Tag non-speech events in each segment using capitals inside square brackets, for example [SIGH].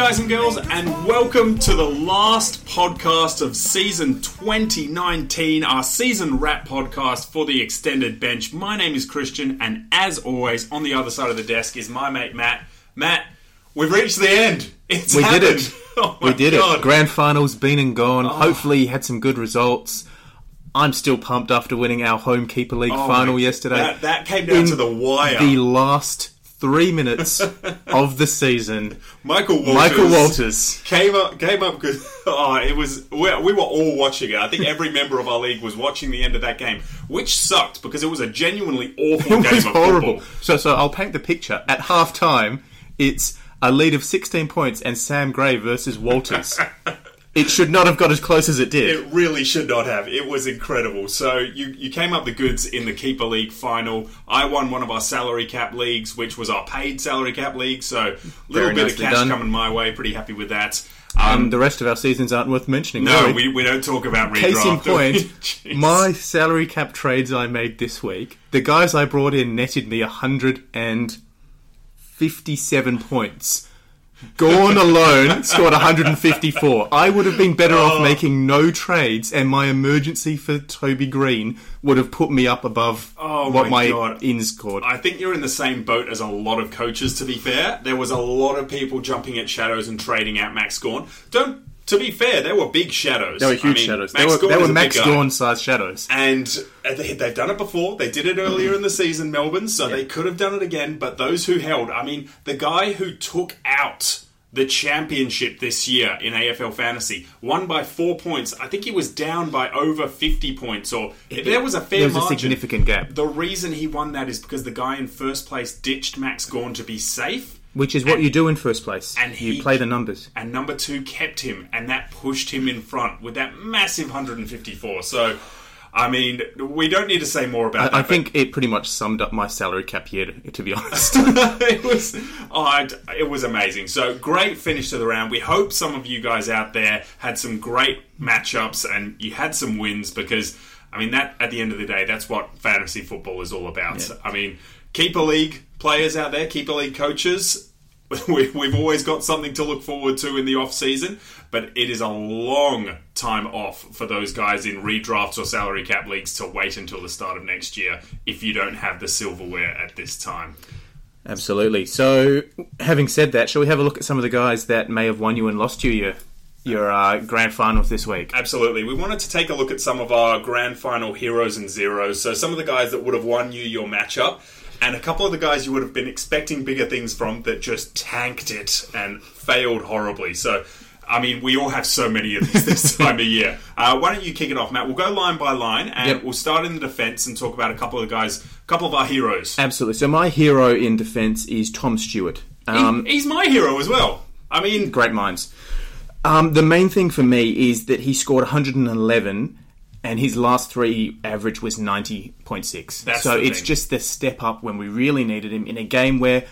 Guys and girls, and welcome to the last podcast of season 2019, our season wrap podcast for the extended bench. My name is Christian, and as always, on the other side of the desk is my mate Matt. Matt, we've reached the end. It's We did it. [LAUGHS] Oh We did God. it. Grand finals been and gone. Oh. Hopefully, had some good results. I'm still pumped after winning our home keeper league Oh final yesterday. That, that came down In to the wire. the last three minutes [LAUGHS] of the season, Michael Walters. Michael Walters. came up came up because [LAUGHS] oh, it was we, we were all watching it. I think every member of our league was watching the end of that game, which sucked because it was a genuinely awful [LAUGHS] It game was of horrible. football. So, so I'll paint the picture. At half time, it's a lead of 16 points and Sam Gray versus Walters. It should not have got as close as it did. It really should not have. It was incredible. So you, you came up the goods in the keeper league final. I won one of our salary cap leagues, which was our paid salary cap league. So a little Very bit of cash done. coming my way. Pretty happy with that. um, the rest of our seasons aren't worth mentioning. No, we, we don't talk about redraft. Case in point, [LAUGHS] my salary cap trades I made this week, the guys I brought in netted me 157 points. Gawn alone scored 154. I would have been better Oh. off making no trades, and my emergency for Toby Greene would have put me up above Oh what my my, ins scored. I think you're in the same boat as a lot of coaches. To be fair, there was a lot of people jumping at shadows and trading out Max Gawn. Don't. To be fair, they were big shadows. they were huge I mean, shadows. Max They were, they were Max. Gawn sized shadows. And uh, they, they've done it before. They did it earlier in the season, Melbourne, so they could have done it again. But those who held, I mean, the guy who took out the championship this year in AFL fantasy won by four points. I think he was down by over 50 points, or there was a fair There was a margin. significant gap, The reason he won that is because the guy in first place ditched Max Gawn to be safe. Which is what and- you do in first place. and he- you play the numbers. And number two kept him, and that pushed him in front with that massive 154. So, I mean, we don't need to say more about that. I think it pretty much summed up my salary cap year, to, be honest. [LAUGHS] it was oh, it was amazing. So great finish to the round. We hope some of you guys out there had some great matchups and you had some wins because I mean that at the end of the day that's what fantasy football is all about. I mean keeper league players out there, keeper league coaches. [LAUGHS] We, we've always got something to look forward to in the off season, but it is a long time off for those guys in redrafts or salary cap leagues to wait until the start of next year if you don't have the silverware at this time. Absolutely. So, having said that, shall we have a look at some of the guys that may have won you and lost you your your uh, grand finals this week? Absolutely. We wanted to take a look at some of our grand final heroes and zeros. So, some of the guys that would have won you your matchup, and a couple of the guys you would have been expecting bigger things from that just tanked it and failed horribly. So, I mean, we all have so many of these this [LAUGHS] time of year. Uh, why don't you kick it off, Matt? We'll go line by line, and Yep. we'll start in the defence and talk about a couple of the guys, a couple of our heroes. Absolutely. So, my hero in defence is Tom Stewart. Um, He- he's my hero as well. I mean, great minds. Um, the main thing for me is that he scored 111 and his last three average was 90.6. That's so it's thing. just the step up when we really needed him in a game where,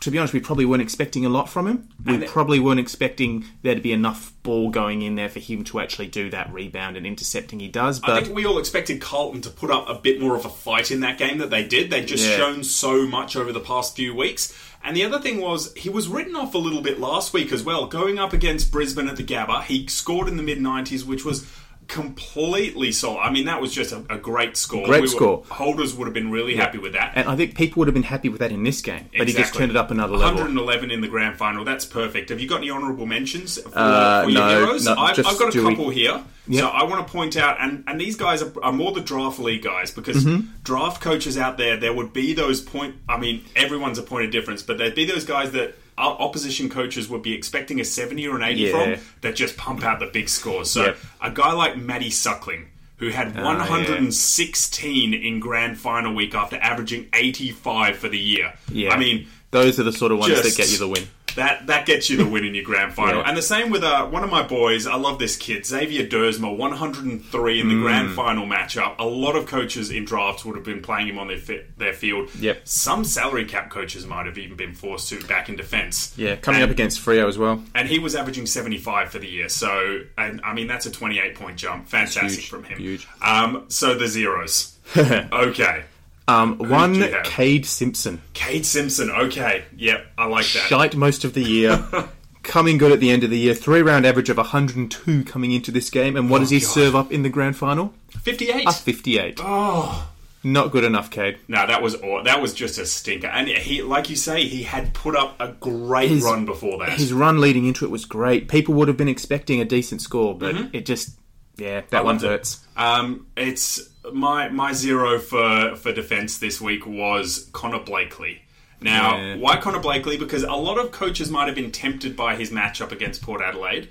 to be honest, we probably weren't expecting a lot from him. We And probably weren't expecting there to be enough ball going in there for him to actually do that rebound and intercepting he does. But I think we all expected Carlton to put up a bit more of a fight in that game that they did. They'd just Yeah. shown so much over the past few weeks. And the other thing was, he was written off a little bit last week as well. Going up against Brisbane at the Gabba, he scored in the mid 90s, which was completely solid. I mean, that was just a, a great score. Great were- score. Holders would have been really happy with that. and I think people would have been happy with that in this game. But he just turned it up another level. 111 in the grand final. That's perfect. Have you got any honourable mentions for, Uh, for your no, heroes? no, I've, I've got a we- couple here. Yep. So I want to point out, and, and these guys are, are more the draft league guys because Mm-hmm. draft coaches out there, there would be those point. I mean, everyone's a point of difference, but there'd be those guys that opposition coaches would be expecting a 70 or an 80 Yeah. from that just pump out the big scores. So Yep. a guy like Matty Suckling. Who had Ah, 116 in grand final week after averaging 85 for the year? Yeah. I mean, Those are the sort of ones that get you the win. That that gets you the win in your grand [LAUGHS] final. Yeah. And the same with uh, one of my boys. I love this kid, Xavier Duursma, 103 in the Mm. grand final matchup. A lot of coaches in drafts would have been playing him on their fi- their field. Yep. Some salary cap coaches might have even been forced to back in defence. Yeah, coming and, up against Freo as well. and he was averaging 75 for the year. So, and I mean that's a 28 point jump. Fantastic huge, from him. huge. Um, so the zeros. [LAUGHS] okay. Um, one, do you have? Kade Simpson. Kade Simpson. Okay. Yep. I like that. Shite most of the year. [LAUGHS] coming good at the end of the year. Three round average of 102 coming into this game. And what does he Oh, God. serve up in the grand final? 58. A 58. Oh. Not good enough, Kade. No, that was aw- that was just a stinker. And he, like you say, he had put up a great His- run before that. His run leading into it was great. People would have been expecting a decent score, but it just, yeah, that one loved it. hurts. Um, it's my my zero for for defense this week was Connor Blakely. Now, Yeah. why Connor Blakely? Because a lot of coaches might have been tempted by his matchup against Port Adelaide.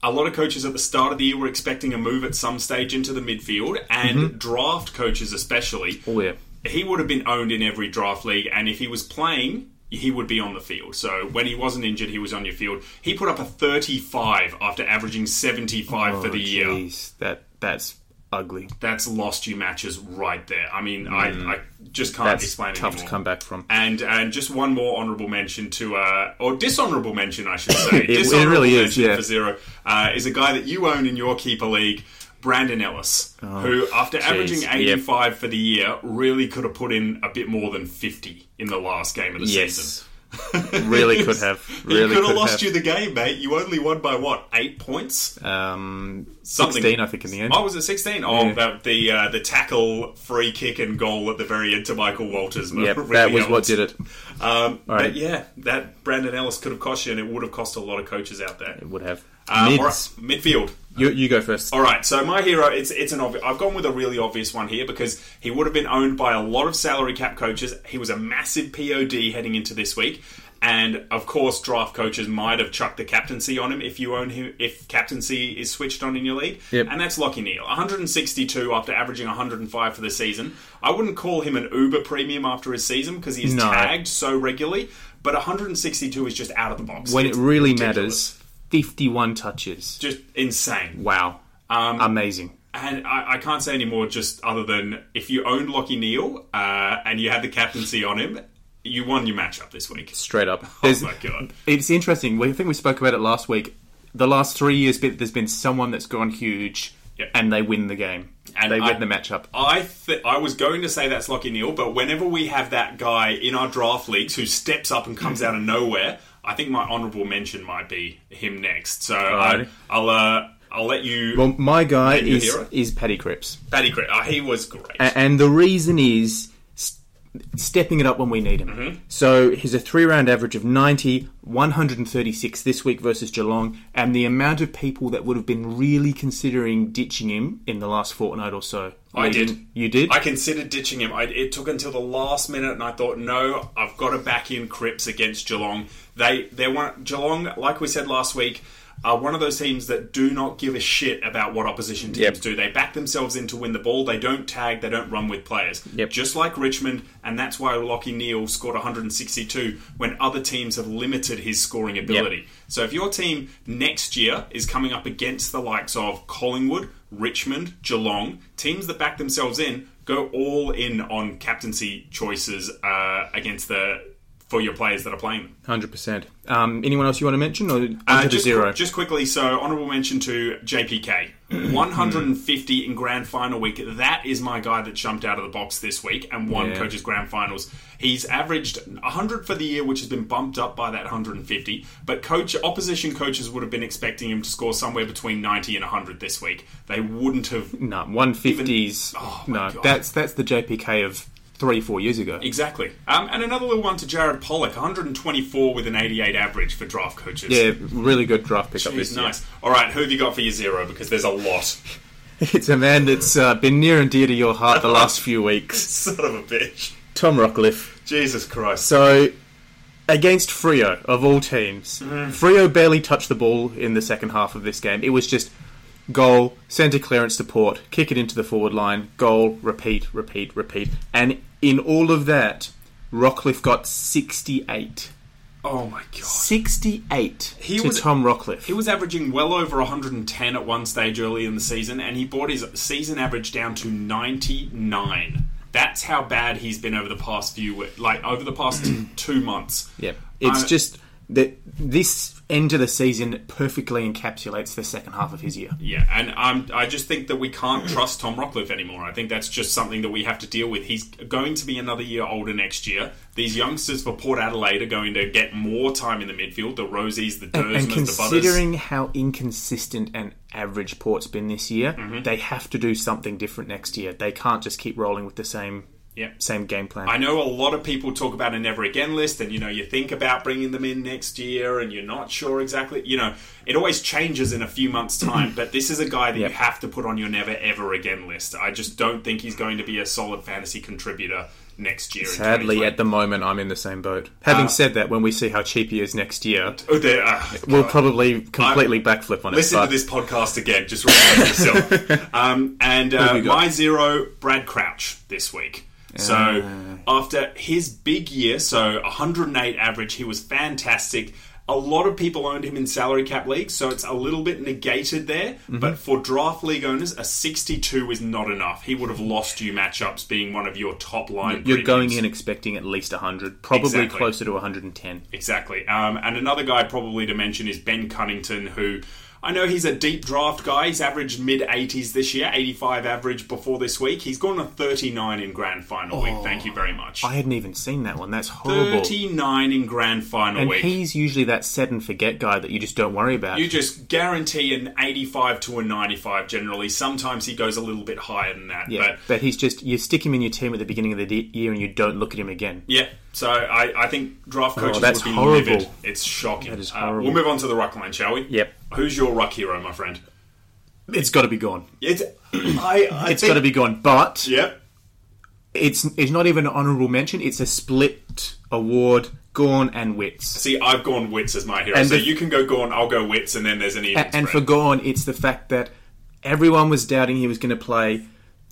A lot of coaches at the start of the year were expecting a move at some stage into the midfield, and mm-hmm. draft coaches especially. Oh, yeah. he would have been owned in every draft league, and if he was playing, he would be on the field. So when he wasn't injured, he was on your field. He put up a 35 after averaging 75 for the year. That that's ugly. That's lost you matches right there. I mean, I, I just can't Mm. That's explain it tough anymore. to come back from. And and just one more honourable mention to, uh, or dishonourable mention, I should say. [LAUGHS] It- it really is, yeah. For zero uh, is a guy that you own in your keeper league, Brandon Ellis, who after averaging Oh, jeez, 85 for the year, really could have put in a bit more than 50 in the last game of the season. [LAUGHS] Really could have. Really he could have lost have. you the game, mate. You only won by what eight points? Um, Something. 16, I think, in the end. Oh, was it sixteen? Oh, Yeah. that, the uh, the tackle, free kick, and goal at the very end to Michael Walters. Yep, [LAUGHS] really that was what did it. Um, right. But yeah, that Brandon Ellis could have cost you, and it would have cost a lot of coaches out there. It would have. Um, right, midfield. You, you go first. All right, so my hero, it's it's an obvious. I've gone with a really obvious one here because he would have been owned by a lot of salary cap coaches. He was a massive POD heading into this week, and of course, draft coaches might have chucked the captaincy on him if you own him. If captaincy is switched on in your league, Yep. and that's Lachie Neale, 162 after averaging 105 for the season. I wouldn't call him an uber premium after his season because he's No. tagged so regularly, but 162 is just out of the box When it really ridiculous. matters, 51 touches. Just insane. Wow. Um, Amazing. And I, I can't say any more just other than if you owned Lachie Neale uh, and you had the captaincy on him, you won your matchup this week. Straight up. [LAUGHS] Oh my god. It's interesting. We- I think we spoke about it last week. The last three years, there's been someone that's gone huge, Yep. and they win the game. And they I- win the matchup. I th- I was going to say that's Lachie Neale, but whenever we have that guy in our draft leagues who steps up and comes out of nowhere, I think my honourable mention might be him next. So I, I'll uh, I'll let you. Well, my guy is is Paddy Cripps, Paddy Crit. Oh, he was great. A- and the reason is stepping it up when we need him. Mm-hmm. So he's a three round average of 90, 136 this week versus Geelong, and the amount of people that would have been really considering ditching him in the last fortnight or so. I did. You did? I considered ditching him. I, it took until the last minute, and I thought, no, I've got to back in Cripps against Geelong. They, they want Geelong, like we said last week, are one of those teams that do not give a shit about what opposition teams Yep. do. They back themselves in to win the ball. They don't tag. They don't run with players. Yep. Just like Richmond, and that's why Lachie Neale scored 162 when other teams have limited his scoring ability. So if your team next year is coming up against the likes of Collingwood, Richmond, Geelong, teams that back themselves in, go all in on captaincy choices uh, against the for your players that are playing them. Hundred percent. Um, anyone else you want to mention, or Uh, just, zero? just quickly, so honourable mention to JPK. [CLEARS THROAT] 150 in grand final week. That is my guy that jumped out of the box this week and won Yeah. coaches grand finals. He's averaged 100 for the year, which has been bumped up by that 150. But coach opposition coaches would have been expecting him to score somewhere between 90 and 100 this week. They wouldn't have [LAUGHS] no, one fifties. Oh, no, God. that's that's the JPK of three, four years ago. Exactly. Um, and another little one to Jared Polec, 124 with an 88 average for draft coaches. Yeah, really good draft pickup Jeez, this year. nice. All right, who have you got for your zero? Because there's a lot. [LAUGHS] It's a man that's uh, been near and dear to your heart the last few weeks. [LAUGHS] Son of a bitch. Tom Rockliff. Jesus Christ. So, against Freo, of all teams, Mm. Freo barely touched the ball in the second half of this game. It was just goal, centre clearance to Port, kick it into the forward line, goal, repeat, repeat, repeat. And in all of that, Rockliff got 68. oh my god. 68 He to was- Tom Rockliff. He was averaging well over 110 at one stage early in the season, and he brought his season average down to 99. That's how bad he's been over the past few, like over the past [CLEARS THROAT] two months. Yeah, it's I- just that this end of the season perfectly encapsulates the second half of his year. Yeah, and um, I just think that we can't trust Tom Rockliff anymore. I think that's just something that we have to deal with. He's going to be another year older next year. These youngsters for Port Adelaide are going to get more time in the midfield. The Rosies, the Dersmans, And the Butters. considering how inconsistent and average Port's been this year, Mm-hmm. they have to do something different next year. They can't just keep rolling with the same Yeah. same game plan. I know a lot of people talk about a never again list, and you know, you think about bringing them in next year, and you're not sure exactly. You know, it always changes in a few months' [CLEARS THROAT] time, but this is a guy that Yep. you have to put on your never ever again list. I just don't think he's going to be a solid fantasy contributor next year. Sadly, at the moment, I'm in the same boat. Having Uh, said that, when we see how cheap he is next year, Oh, uh, we'll probably completely backflip on it. Listen but to this podcast again. Just remind yourself. [LAUGHS] Um, and uh, my zero, Brad Crouch this week. So after his big year, so 108 average, he was fantastic. A lot of people owned him in salary cap leagues, so it's a little bit negated there. Mm-hmm. But for draft league owners, a 62 is not enough. He would have lost you matchups being one of your top line. You're going in expecting at least 100, probably Exactly. closer to 110. Exactly. Um, and another guy probably to mention is Ben Cunnington, who I know he's a deep draft guy. He's averaged mid 80s this year, 85 average before this week. He's gone to 39 in grand final week. Thank you very much. I hadn't even seen that one. That's horrible. 39 in grand final And week. he's usually that set and forget guy that you just don't worry about. you just guarantee an 85 to a 95 generally. Sometimes he goes a little bit higher than that. yeah, But but he's just you stick him in your team at the beginning of the year and you don't look at him again. Yeah, so I, I think draft coaches Oh, that's would be horrible. livid. It's shocking. That is Uh, we'll move on to the ruck line, shall we? Yep. Who's your ruck hero, my friend? It's got to be gone. It's [CLEARS THROAT] I. I It's got to be gone. But Yep. it's it's not even an honourable mention. It's a split award. Gawn and Witts. See, I've gone Witts as my hero, And so the- you can go Gawn, I'll go Witts, and then there's an even A- and for. Gawn, it's the fact that everyone was doubting he was going to play.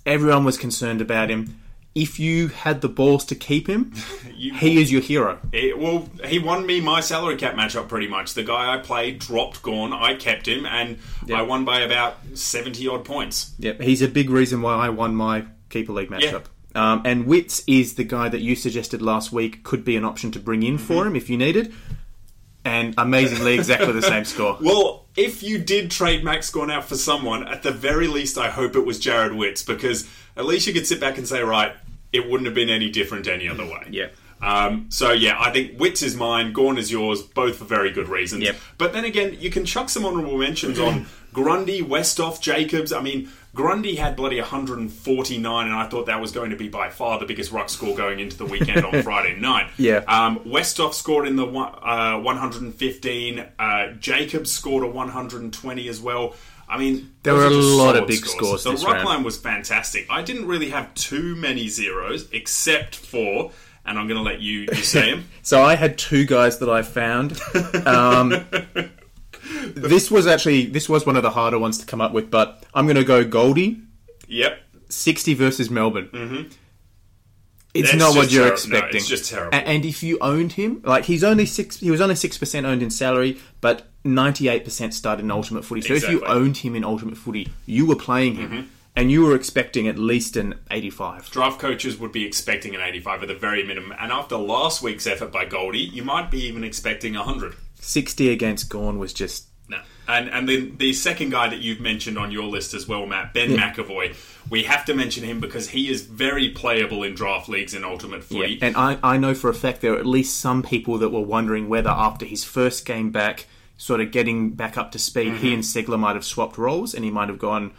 Everyone was concerned about him. If you had the balls to keep him, [LAUGHS] You- he is your hero. It- well, he won me my salary cap matchup pretty much. The guy I played dropped Gawn, I kept him, and I won by about seventy odd points. Yep, he's a big reason why I won my keeper league Yeah. matchup. Um, and Witts is the guy that you suggested last week could be an option to bring in for him if you needed. And amazingly, exactly the same score. [LAUGHS] Well, if you did trade Max Gawn out for someone, at the very least, I hope it was Jarrod Witts because at least you could sit back and say, right, it wouldn't have been any different any other way. [LAUGHS] Yeah. Um, so yeah, I think Witts is mine, Gawn is yours, both for very good reasons. Yep. But then again, you can chuck some honourable mentions on [CLEARS THROAT] Grundy, Westhoff, Jacobs. I mean, Grundy had bloody 149, and I thought that was going to be by far the biggest ruck score going into the weekend on [LAUGHS] Friday night. Yeah. Um, Westhoff scored in the one- uh, 115. Uh, Jacobs scored a 120 as well. I mean, There were a lot of big scores The this ruck round. line was fantastic. I didn't really have too many zeros, except for, and I'm going to let you, you say [LAUGHS] them. So I had two guys that I found. Um, [LAUGHS] this was actually this was one of the harder ones to come up with, but I'm going to go Goldie, Yep. 60 versus Melbourne. Mm-hmm. It's That's not what you're no, expecting. it's just terrible. A- And if you owned him, like he's only six, he was only six percent owned in salary, but 98 percent started in Ultimate Footy. So if you Mm-hmm. owned him in Ultimate Footy, you were playing him, and you were expecting at least an 85. Draft coaches would be expecting an 85 at the very minimum, and after last week's effort by Goldie, you might be even expecting 100. 60 against Gawn was just No. And and then the second guy that you've mentioned on your list as well, Matt, Ben McEvoy. We have to mention him because he is very playable in draft leagues in Ultimate Footy. And I, I know for a fact there are at least some people that were wondering whether after his first game back, sort of getting back up to speed, Mm-hmm. he and Ceglar might have swapped roles and he might have gone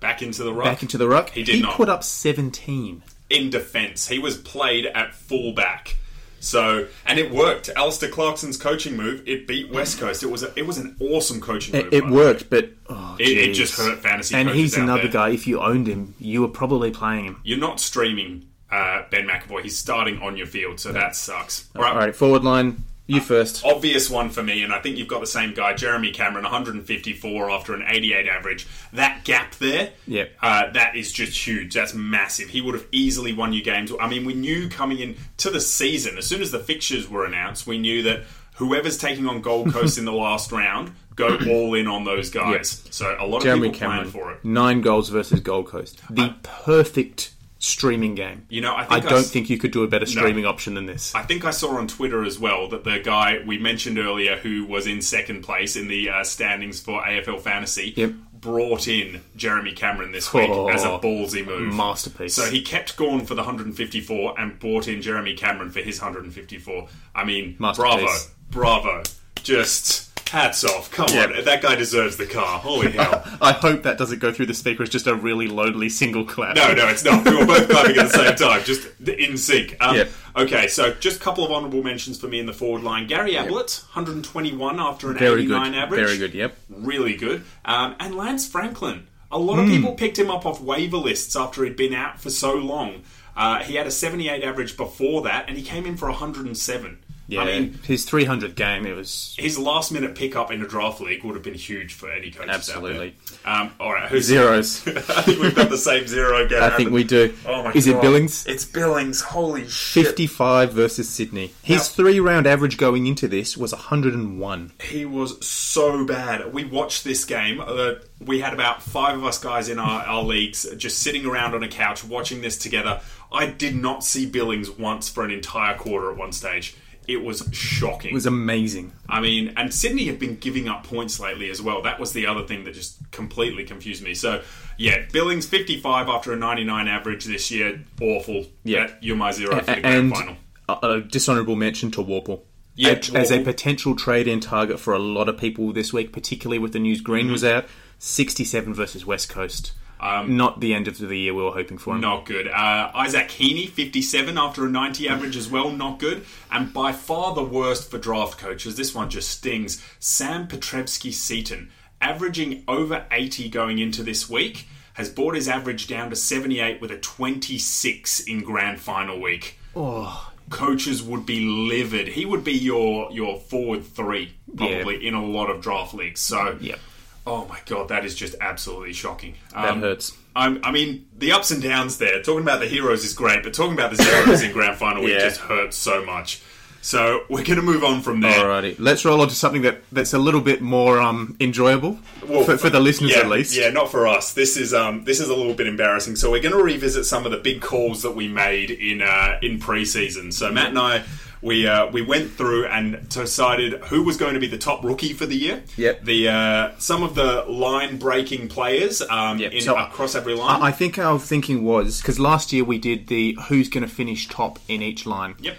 Back into the ruck. back into the ruck. He did not. put up 17. in defence. He was played at fullback. So and it worked. Alastair Clarkson's coaching move, it beat West Coast. It was a, it was an awesome coaching move. It, it worked, but oh, It, it just hurt fantasy And he's another there. guy. If you owned him, you were probably playing him. You're not streaming uh, Ben McEvoy. He's starting on your field, so that sucks. All right. All right, forward line, you first. Obvious one for me, and I think you've got the same guy, Jeremy Cameron, 154 after an 88 average. That gap there, Yep. uh, that is just huge. That's massive. He would have easily won you games. I mean, we knew coming in to the season, as soon as the fixtures were announced, we knew that whoever's taking on Gold Coast in the last round, go [COUGHS] all in on those guys. So a lot Jeremy of people Cameron, plan for it. nine goals versus Gold Coast. The perfect streaming game. You know, I I think I don't think you could do a better streaming option than this. I think I saw on Twitter as well that the guy we mentioned earlier, who was in second place in the uh, standings for AFL Fantasy, Yep. brought in Jeremy Cameron this week Oh, as a ballsy move. Masterpiece. So he kept going for the 154 and brought in Jeremy Cameron for his 154. I mean, bravo, bravo. Just hats off. Come Yeah. on, that guy deserves the car. Holy hell. [LAUGHS] I hope that doesn't go through the speaker as just a really lonely single clap. No, no, it's not. We were both clapping at the same time, just in sync. Um, Yep. Okay, so just a couple of honourable mentions for me in the forward line. Gary Ablett, 121 after an Very 89 good. average. Very good, yep. Really good. Um, and Lance Franklin. A lot of people picked him up off waiver lists after he'd been out for so long. Uh, he had a 78 average before that, and he came in for 107. Yeah, I mean, his 300 game, it was his last minute pickup in a draft league would have been huge for any coach. Absolutely. out there. Um, all right, who's zeros. [LAUGHS] I think we've got the same zero again. I think we do. Oh my Is God. it Billings? It's Billings. Holy shit. 55 versus Sydney. His Now- three round average going into this was 101. He was so bad. We watched this game. Uh, we had about five of us guys in our, our leagues just sitting around on a couch watching this together. I did not see Billings once for an entire quarter at one stage. It was shocking. It was amazing. I mean, and Sydney have been giving up points lately as well. That was the other thing that just completely confused me. So, yeah, Billings 55 after a 99 average this year. Awful. Yeah. You're my zero for the grand and final. a, dishonourable mention to Worpel. Yeah, A- as a potential trade-in target for a lot of people this week, particularly with the news Greene was Mm-hmm. out. 67 versus West Coast. Not the end of the year we were hoping for him. Not good. Uh, Isaac Heaney, 57 after a 90 average as well, not good. And by far the worst for draft coaches, this one just stings. Sam Petrevski-Seton, averaging over 80 going into this week, has brought his average down to 78 with a 26 in grand final week. Oh, Coaches would be livid. He would be your your forward three probably in a lot of draft leagues. So Yep. Oh my god, that is just absolutely shocking. that Um, hurts. I'm, I mean, the ups and downs there. Talking about the heroes is great, but talking about the zeros in grand final week [LAUGHS] Yeah. just hurts so much. So we're going to move on from there. Alrighty, let's roll on to something that, that's a little bit more um, enjoyable Well, for, for the listeners yeah, at least. Yeah, not for us. This is um, this is a little bit embarrassing. So we're going to revisit some of the big calls that we made in uh, in preseason. So Matt and I. We, uh, we went through and decided who was going to be the top rookie for the year. Yep. The uh, some of the line breaking players um, Yep. in, So, across every line. I I think our thinking was because last year we did the who's going to finish top in each line. yep.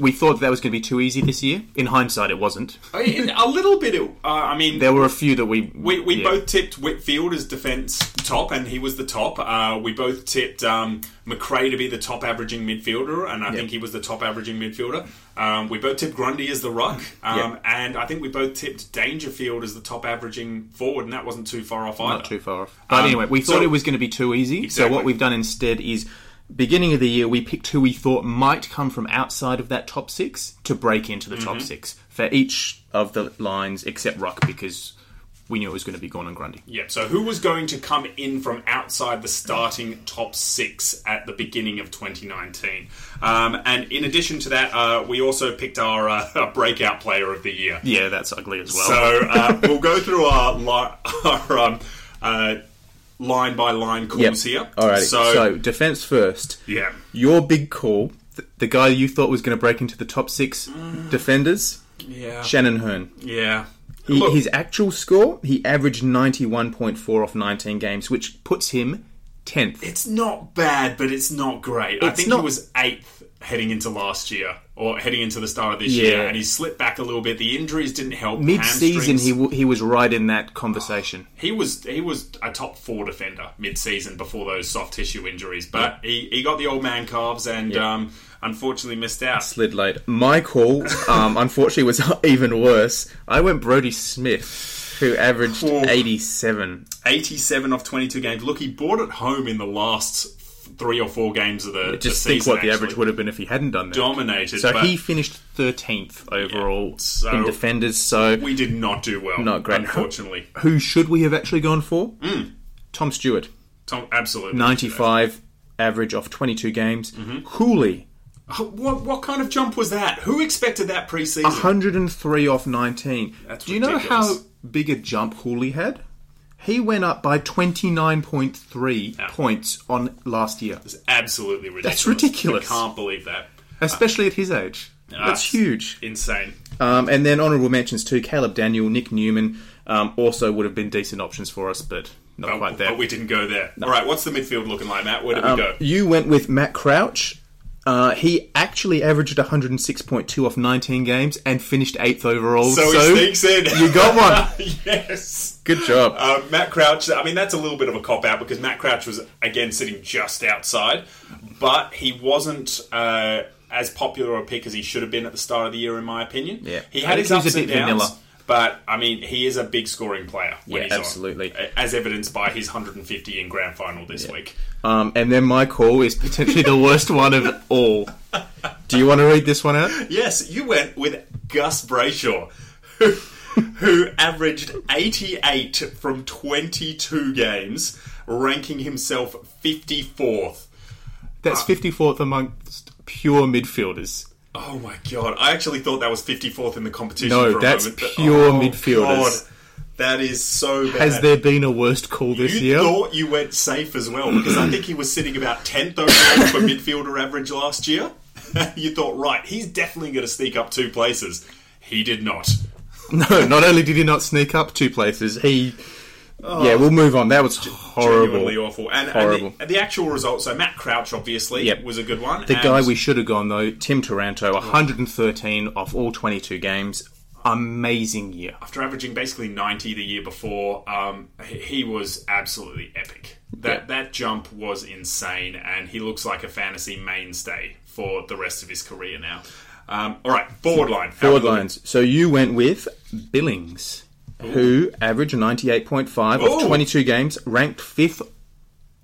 We thought that was going to be too easy this year. In hindsight, it wasn't. I a little bit. Uh, I mean, There were a few that we We, we yeah. both tipped Whitfield as defence top, and he was the top. Uh, we both tipped um, McRae to be the top averaging midfielder, and I think he was the top averaging midfielder. Um, we both tipped Grundy as the ruck, um, Yeah. and I think we both tipped Dangerfield as the top averaging forward, and that wasn't too far off either. not too far off. But Um, anyway, we thought so- it was going to be too easy. Exactly. So what we've done instead is, beginning of the year, we picked who we thought might come from outside of that top six to break into the Mm-hmm. top six for each of the lines except ruck because we knew it was going to be Gordon and Grundy. Yep. So who was going to come in from outside the starting top six at the beginning of 2019? Um, and in addition to that, uh, we also picked our uh, [LAUGHS] breakout player of the year. Yeah, that's ugly as well. So uh, we'll go through our, [LAUGHS] our um, uh, line by line calls here. All right. So, So, defense first. yeah, Your big call, th- the guy you thought was going to break into the top six Mm. defenders, yeah, Shannon Hurn. yeah. He, his actual score, he averaged 91.4 off 19 games, which puts him 10th. it's not bad, but it's not great. I think not- he was eighth heading into last year or heading into the start of this Yeah. year, and he slipped back a little bit. The injuries didn't help. Mid-season, he w- he was right in that conversation. [SIGHS] He was he was a top four defender mid-season before those soft tissue injuries, but he, he got the old man calves and Yeah. um, unfortunately missed out. Slid late. My call, um, [LAUGHS] unfortunately, was [LAUGHS] even worse. I went Brodie Smith, who averaged Ooh. 87. 87 off 22 games. Look, he brought it home in the last three or four games of the, Just the think what the average would have been if he hadn't done that. Dominated. So he finished 13th overall so- in defenders. So we did not do well. Not great. unfortunately. [LAUGHS] who should we have actually gone for? Hmm. Tom Stewart, Tom, absolutely 95 average off 22 games. Mm-hmm. Cooley, Uh, What what kind of jump was that? Who expected that preseason? 103 off 19. That's Do you know how big a jump Hooley had? He went up by 29.3 points on last year, It's absolutely ridiculous. That's ridiculous. I can't believe that. especially at his age. That's huge. Insane. Um, and then honourable mentions too Caleb Daniel, Nick Newman um, also would have been decent options for us, but not But, quite there. but we didn't go there. All right, what's the midfield looking like, Matt? Where did Um, we go? You went with Matt Crouch. Uh, he actually averaged 106.2 off 19 games and finished eighth overall. So, he sneaks in. you got one. [LAUGHS] yes. Good job. Uh, Matt Crouch, I mean, that's a little bit of a cop out because Matt Crouch was, again, sitting just outside, but he wasn't uh, as popular a pick as he should have been at the start of the year, in my opinion. Yeah. He had his ups a and downs, vanilla. But, I mean, he is a big scoring player when Yeah, he's on, absolutely. as evidenced by his 150 in grand final this week. Um, and then my call is potentially the worst one of all. Do you want to read this one out? Yes, you went with Gus Brayshaw, who, who averaged 88 from 22 games, ranking himself 54th. That's 54th amongst pure midfielders. Oh my god! I actually thought that was 54th in the competition. No, for a that's moment, but- pure oh, midfielders. God, that is so bad. Has there been a worst call this year? you year? thought you went safe as well because I think he was sitting about 10th overall for midfielder average last year. [LAUGHS] you thought, right, he's definitely going to sneak up two places. He did not. [LAUGHS] No, not only did he not sneak up two places, he. Yeah, we'll move on. That was Genuinely awful. And, Horrible. and the, the actual result, so Matt Crouch obviously Yep. was a good one. The and guy we should have gone though, Tim Taranto, 113 off all 22 games. Amazing year. after averaging basically 90 the year before, um, he, was absolutely epic. That that jump was insane, and he looks like a fantasy mainstay for the rest of his career now. Um, all right, forward line. Forward lines. So you went with Billings, who averaged 98.5 Ooh. off 22 games, ranked fifth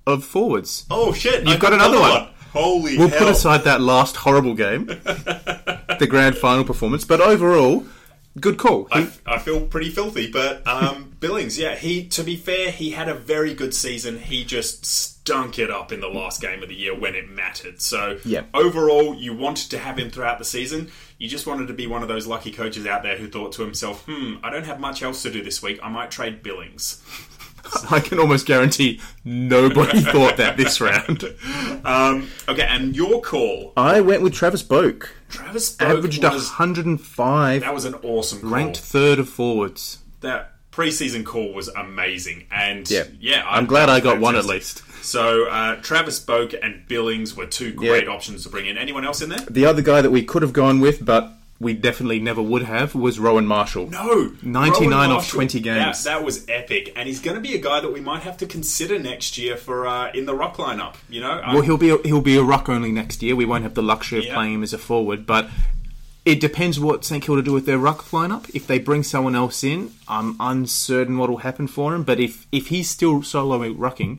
of forwards. Oh shit! You've got another one. Holy We'll hell! put aside that last horrible game, [LAUGHS] the grand final performance, but overall, good call. He- I, I feel pretty filthy, but um, [LAUGHS] Billings, yeah, he. To be fair, he had a very good season. He just stunk it up in the last game of the year when it mattered. So, Yeah. overall, you wanted to have him throughout the season. You just wanted to be one of those lucky coaches out there who thought to himself, "Hmm, I don't have much else to do this week. I might trade Billings." [LAUGHS] I can almost guarantee nobody [LAUGHS] thought that this round. Um, okay, and your call, I went with Travis Boak, Travis Spoke averaged was 105, that was an awesome call. ranked third of forwards. that preseason call was amazing, and Yeah. yeah, I'm glad I got one at least. So uh, Travis Boak and Billings were two great options to bring in. Anyone else in there? The other guy that we could have gone with, but we definitely never would have, was Rowan Marshall. No, 99 Rowan off Marshall. 20 games. That, that was epic, and he's going to be a guy that we might have to consider next year for uh, in the rock lineup. You know, Well, he'll be a, he'll be a ruck only next year. We won't have the luxury of Yeah. playing him as a forward, but it depends what St Kilda do with their ruck lineup. If they bring someone else in, I'm uncertain what will happen for him. But if if he's still solo rucking,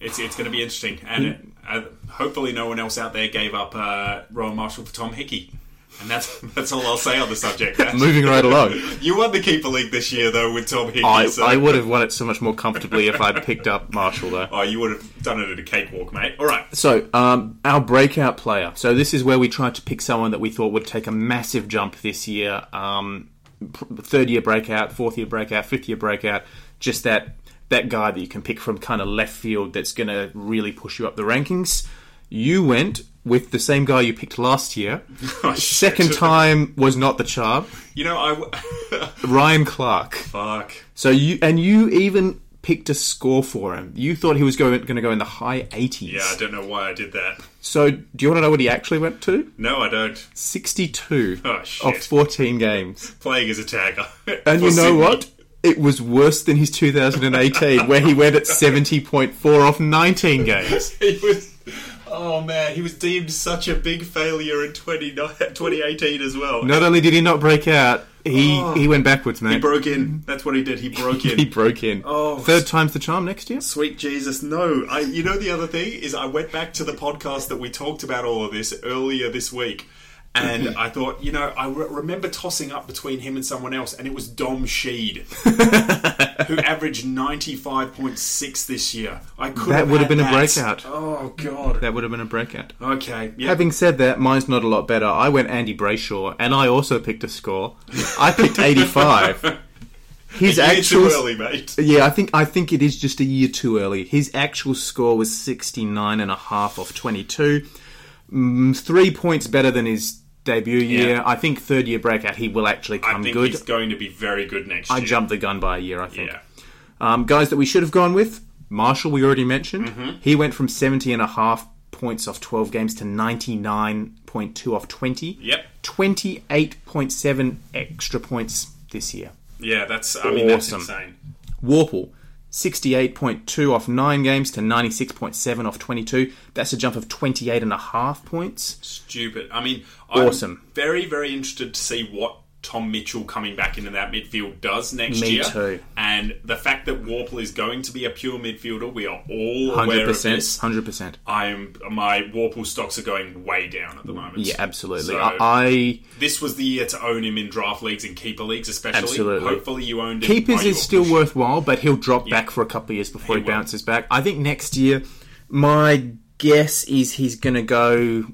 it's it's going to be interesting, and uh, hopefully, no one else out there gave up uh, Rowan Marshall for Tom Hickey. And that's [LAUGHS] that's all I'll say on the subject. [LAUGHS] Moving right along. [LAUGHS] You won the keeper league this year, though, with Tom Hickey. I, so- I would have won it so much more comfortably if I'd picked up Marshall though. Oh, you would have done it at a cakewalk, mate. All right. So, um, our breakout player. So, this is where we tried to pick someone that we thought would take a massive jump this year. Um, third year breakout, fourth year breakout, fifth year breakout. Just that that guy that you can pick from kind of left field that's going to really push you up the rankings. You went with the same guy you picked last year. [LAUGHS] Oh, shit. Second time was not the charm. You know, I. W- [LAUGHS] [LAUGHS] Ryan Clarke. Fuck. So you and you even picked a score for him. You thought he was going, going to go in the high 80s. Yeah, I don't know why I did that. So, do you want to know what he actually went to? No, I don't. 62 Oh, of 14 games. Playing as a tagger. And you know Sydney. what? It was worse than his 2018, where he went at 70.4 off 19 games. He was. Oh man, he was deemed such a big failure in 20, [LAUGHS] 2018 as well. Not only did he not break out, he, oh. he went backwards, man. He broke in. That's what he did. He broke in. [LAUGHS] He broke in. Oh. Third time's the charm next year? Sweet Jesus, no. I, you know, the other thing is, I went back to the podcast that we talked about all of this earlier this week, and mm-hmm. I thought, you know, I re- remember tossing up between him and someone else, and it was Dom Sheed, [LAUGHS] who averaged 95.6 this year. I could That have would have been a breakout. Oh, God. That would have been a breakout. Okay. Yeah. Having said that, mine's not a lot better. I went Andy Brayshaw, and I also picked a score. I picked [LAUGHS] 85. His A year actual too early, mate. Yeah, I think I think it is just a year too early. His actual score was 69 and a half off 22. Mm, 3 points better than his debut year. Yeah. I think third year breakout he will actually I come think good. he's going to be very good next I year. I jumped the gun by a year, I think. Yeah. Um, guys that we should have gone with, Marshall, we already mentioned. Mm-hmm. He went from 70 and a half points off 12 games to 99.2 off 20. Yep. 28.7 extra points this year. Yeah, that's. I mean, that's insane. Worpel, 68.2 off 9 games to 96.7 off 22. That's a jump of 28 and a half points. Stupid. I mean, I'm Awesome. very, very interested to see what Tom Mitchell coming back into that midfield does next Me year. too. And the fact that Worpel is going to be a pure midfielder, we are all aware of 100%. this. 100%. I'm my Worpel stocks are going way down at the moment. Yeah, absolutely. So- I, I This was the year to own him in draft leagues and keeper leagues, especially. Absolutely. Hopefully, you owned him. Keepers is still pushing. worthwhile, but he'll drop back for a couple of years before he, He bounces back. I think next year, my guess is he's going to go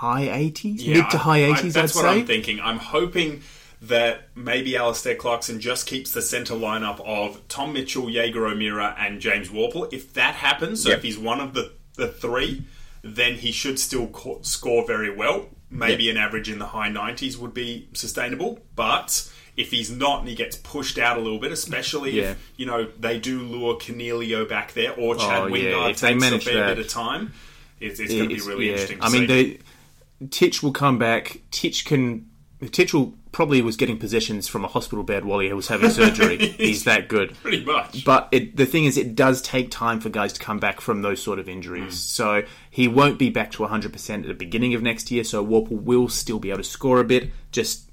high 80s, Yeah, mid to high I- I- 80s, that's I'd what say. I'm thinking. I'm hoping that maybe Alastair Clarkson just keeps the centre lineup of Tom Mitchell, Jaeger O'Meara, and James Worpel. If that happens, so Yep. if he's one of the, the three, then he should still co- score very well. Maybe an average in the high 90s would be sustainable, but. If he's not and he gets pushed out a little bit, especially Yeah. if you know they do lure Cornelio back there or Chad Oh, yeah, Wingard if they takes a fair that- bit of time, it's, it's going to be really yeah. interesting. To I mean, see. Titch will come back. Titch can. Titch will probably was getting possessions from a hospital bed while he was having [LAUGHS] surgery. He's that good. [LAUGHS] pretty much. But it, the thing is, it does take time for guys to come back from those sort of injuries. Hmm. So he won't be back to 100% at the beginning of next year. So Worpel will still be able to score a bit, just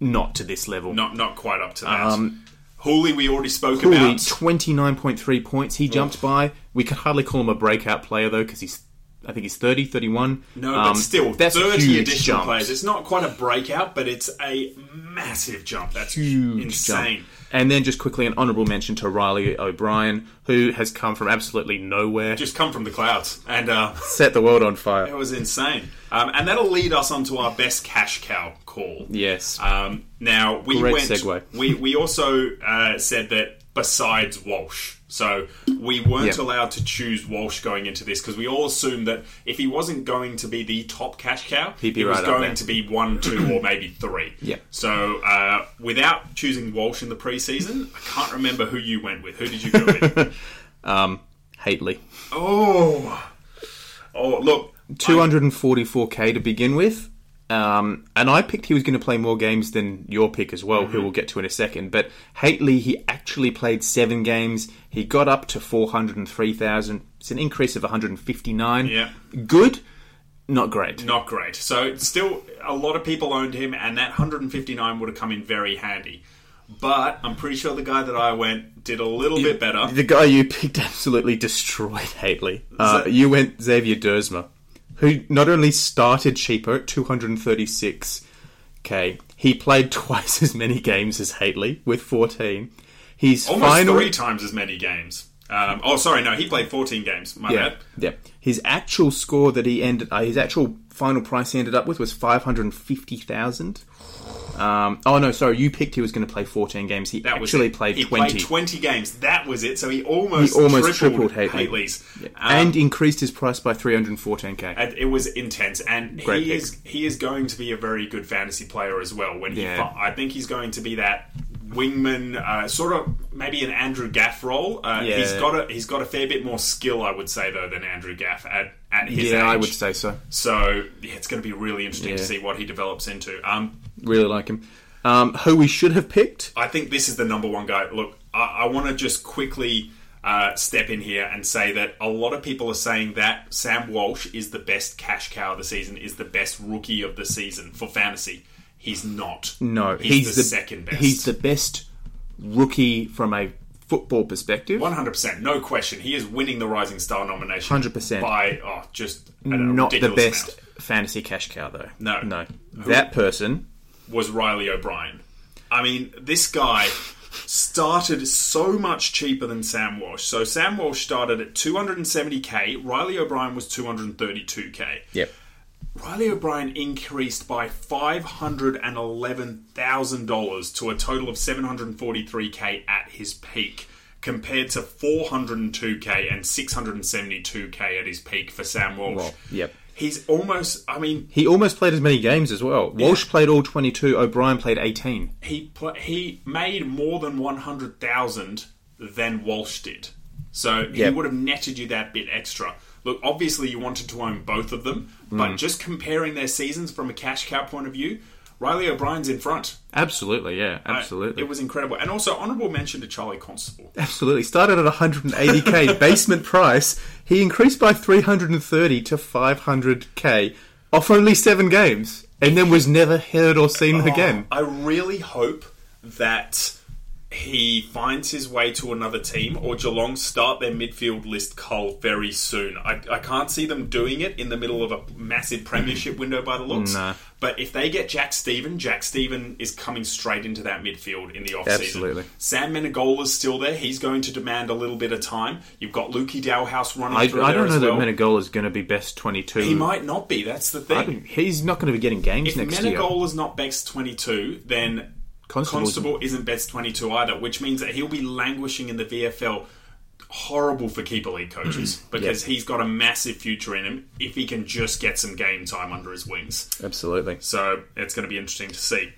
not to this level. not not quite up to that. Um, Hooley, we already spoke Cooley, about. 29.3 points. He jumped by. We could hardly call him a breakout player, though, because he's, I think he's 30, 31. No, Um, but still, that's thirty huge additional jumps. players. It's not quite a breakout, but it's a massive jump. That's huge insane. jump. And then just quickly an honourable mention to Reilly O'Brien, who has come from absolutely nowhere, Just come from the clouds, and uh, [LAUGHS] set the world on fire. it was insane. Um, and that'll lead us onto our best cash cow call. Yes. Um, now we Great went. segue. We we also uh, said that besides Walsh, so we weren't Yeah. allowed to choose Walsh going into this because we all assumed that if he wasn't going to be the top cash cow, was right going to be one, two, or maybe three. [CLEARS THROAT] Yeah. So uh, without choosing Walsh in the preseason, I can't remember who you went with. Who did you go with? [LAUGHS] um, Hately. oh, oh, look. 244k to begin with. Um, and I picked he was going to play more games than your pick as well, Mm-hmm. who we'll get to in a second. But Hately, he actually played seven games. He got up to 403,000. It's an increase of 159. Yeah. Good, not great. Not great. So still, a lot of people owned him, and that 159 would have come in very handy. But I'm pretty sure the guy that I went did a little bit better. The guy you picked absolutely destroyed Hately. Uh, that- you went Xavier Duursma, who not only started cheaper at 236k, he played [LAUGHS] twice as many games as Hately with 14. He's Almost final, three times as many games. Um, oh, sorry, no, he played 14 games. My yeah, bad. yeah. His actual score that he ended, uh, his actual final price he ended up with was 550,000. Um, oh no, sorry, you picked he was going to play 14 games. He That actually it. played he 20. played 20 games. That was it. So he almost, He almost tripled, tripled Hately. Hately's. Um, and increased his price by 314k. And it was intense, and Great he pick. is he is going to be a very good fantasy player as well. When he, Yeah. I think he's going to be that wingman, uh, sort of maybe an Andrew Gaff role. Uh, Yeah. He's got a he's got a fair bit more skill, I would say, though, than Andrew Gaff at at his age. Yeah, I would say so. So yeah, it's going to be really interesting to see what he develops into. Um, Really like him. Um, who we should have picked? I think this is the number one guy. Look, I, I want to just quickly uh, step in here and say that a lot of people are saying that Sam Walsh is the best cash cow of the season, is the best rookie of the season for fantasy. He's not. No, he's, the, second best. He's the best rookie from a football perspective. one hundred percent, no question. He is winning the Rising Star nomination. 100%. by oh, just Not the best amount. fantasy cash cow, though. No. no. That person. Was Reilly O'Brien. I mean, this guy started so much cheaper than Sam Walsh. So Sam Walsh started at 270k. Reilly O'Brien was 232k. Yep. Reilly O'Brien increased by five hundred and eleven thousand dollars to a total of seven hundred and forty-three k at his peak, compared to four hundred and two k and six hundred and seventy-two k at his peak for Sam Walsh. Well, yep. He's almost. I mean, He almost played as many games as well. Walsh played all 22, O'Brien played 18. he pl- he made more than one hundred thousand than Walsh did. So he Yep. would have netted you that bit extra. Look, obviously you wanted to own both of them, Mm. but just comparing their seasons from a cash cow point of view, Reilly O'Brien's in front. Absolutely, yeah, Uh, absolutely. it was incredible, and also honourable mention to Charlie Constable. Absolutely. Started at 180k [LAUGHS] basement price. He increased by 330 to 500k off only seven games, and then was never heard or seen again. I really hope that he finds his way to another team or Geelong start their midfield list cull very soon. I, I can't see them doing it in the middle of a massive premiership window by the looks. Nah. But if they get Jack Steven, Jack Steven is coming straight into that midfield in the off Absolutely. Sam Menegola's still there. He's going to demand a little bit of time. You've got Lukey Dahlhaus running I, through I don't know well. that Menegola is going to be best 22. he might not be. That's the thing. He's not going to be getting games If next year. If Menegola's not best 22, then Constable's- Constable isn't best 22 either, which means that he'll be languishing in the VFL. Horrible for keeper league coaches [CLEARS THROAT] because he's got a massive future in him if he can just get some game time under his wings. Absolutely. So it's going to be interesting to see.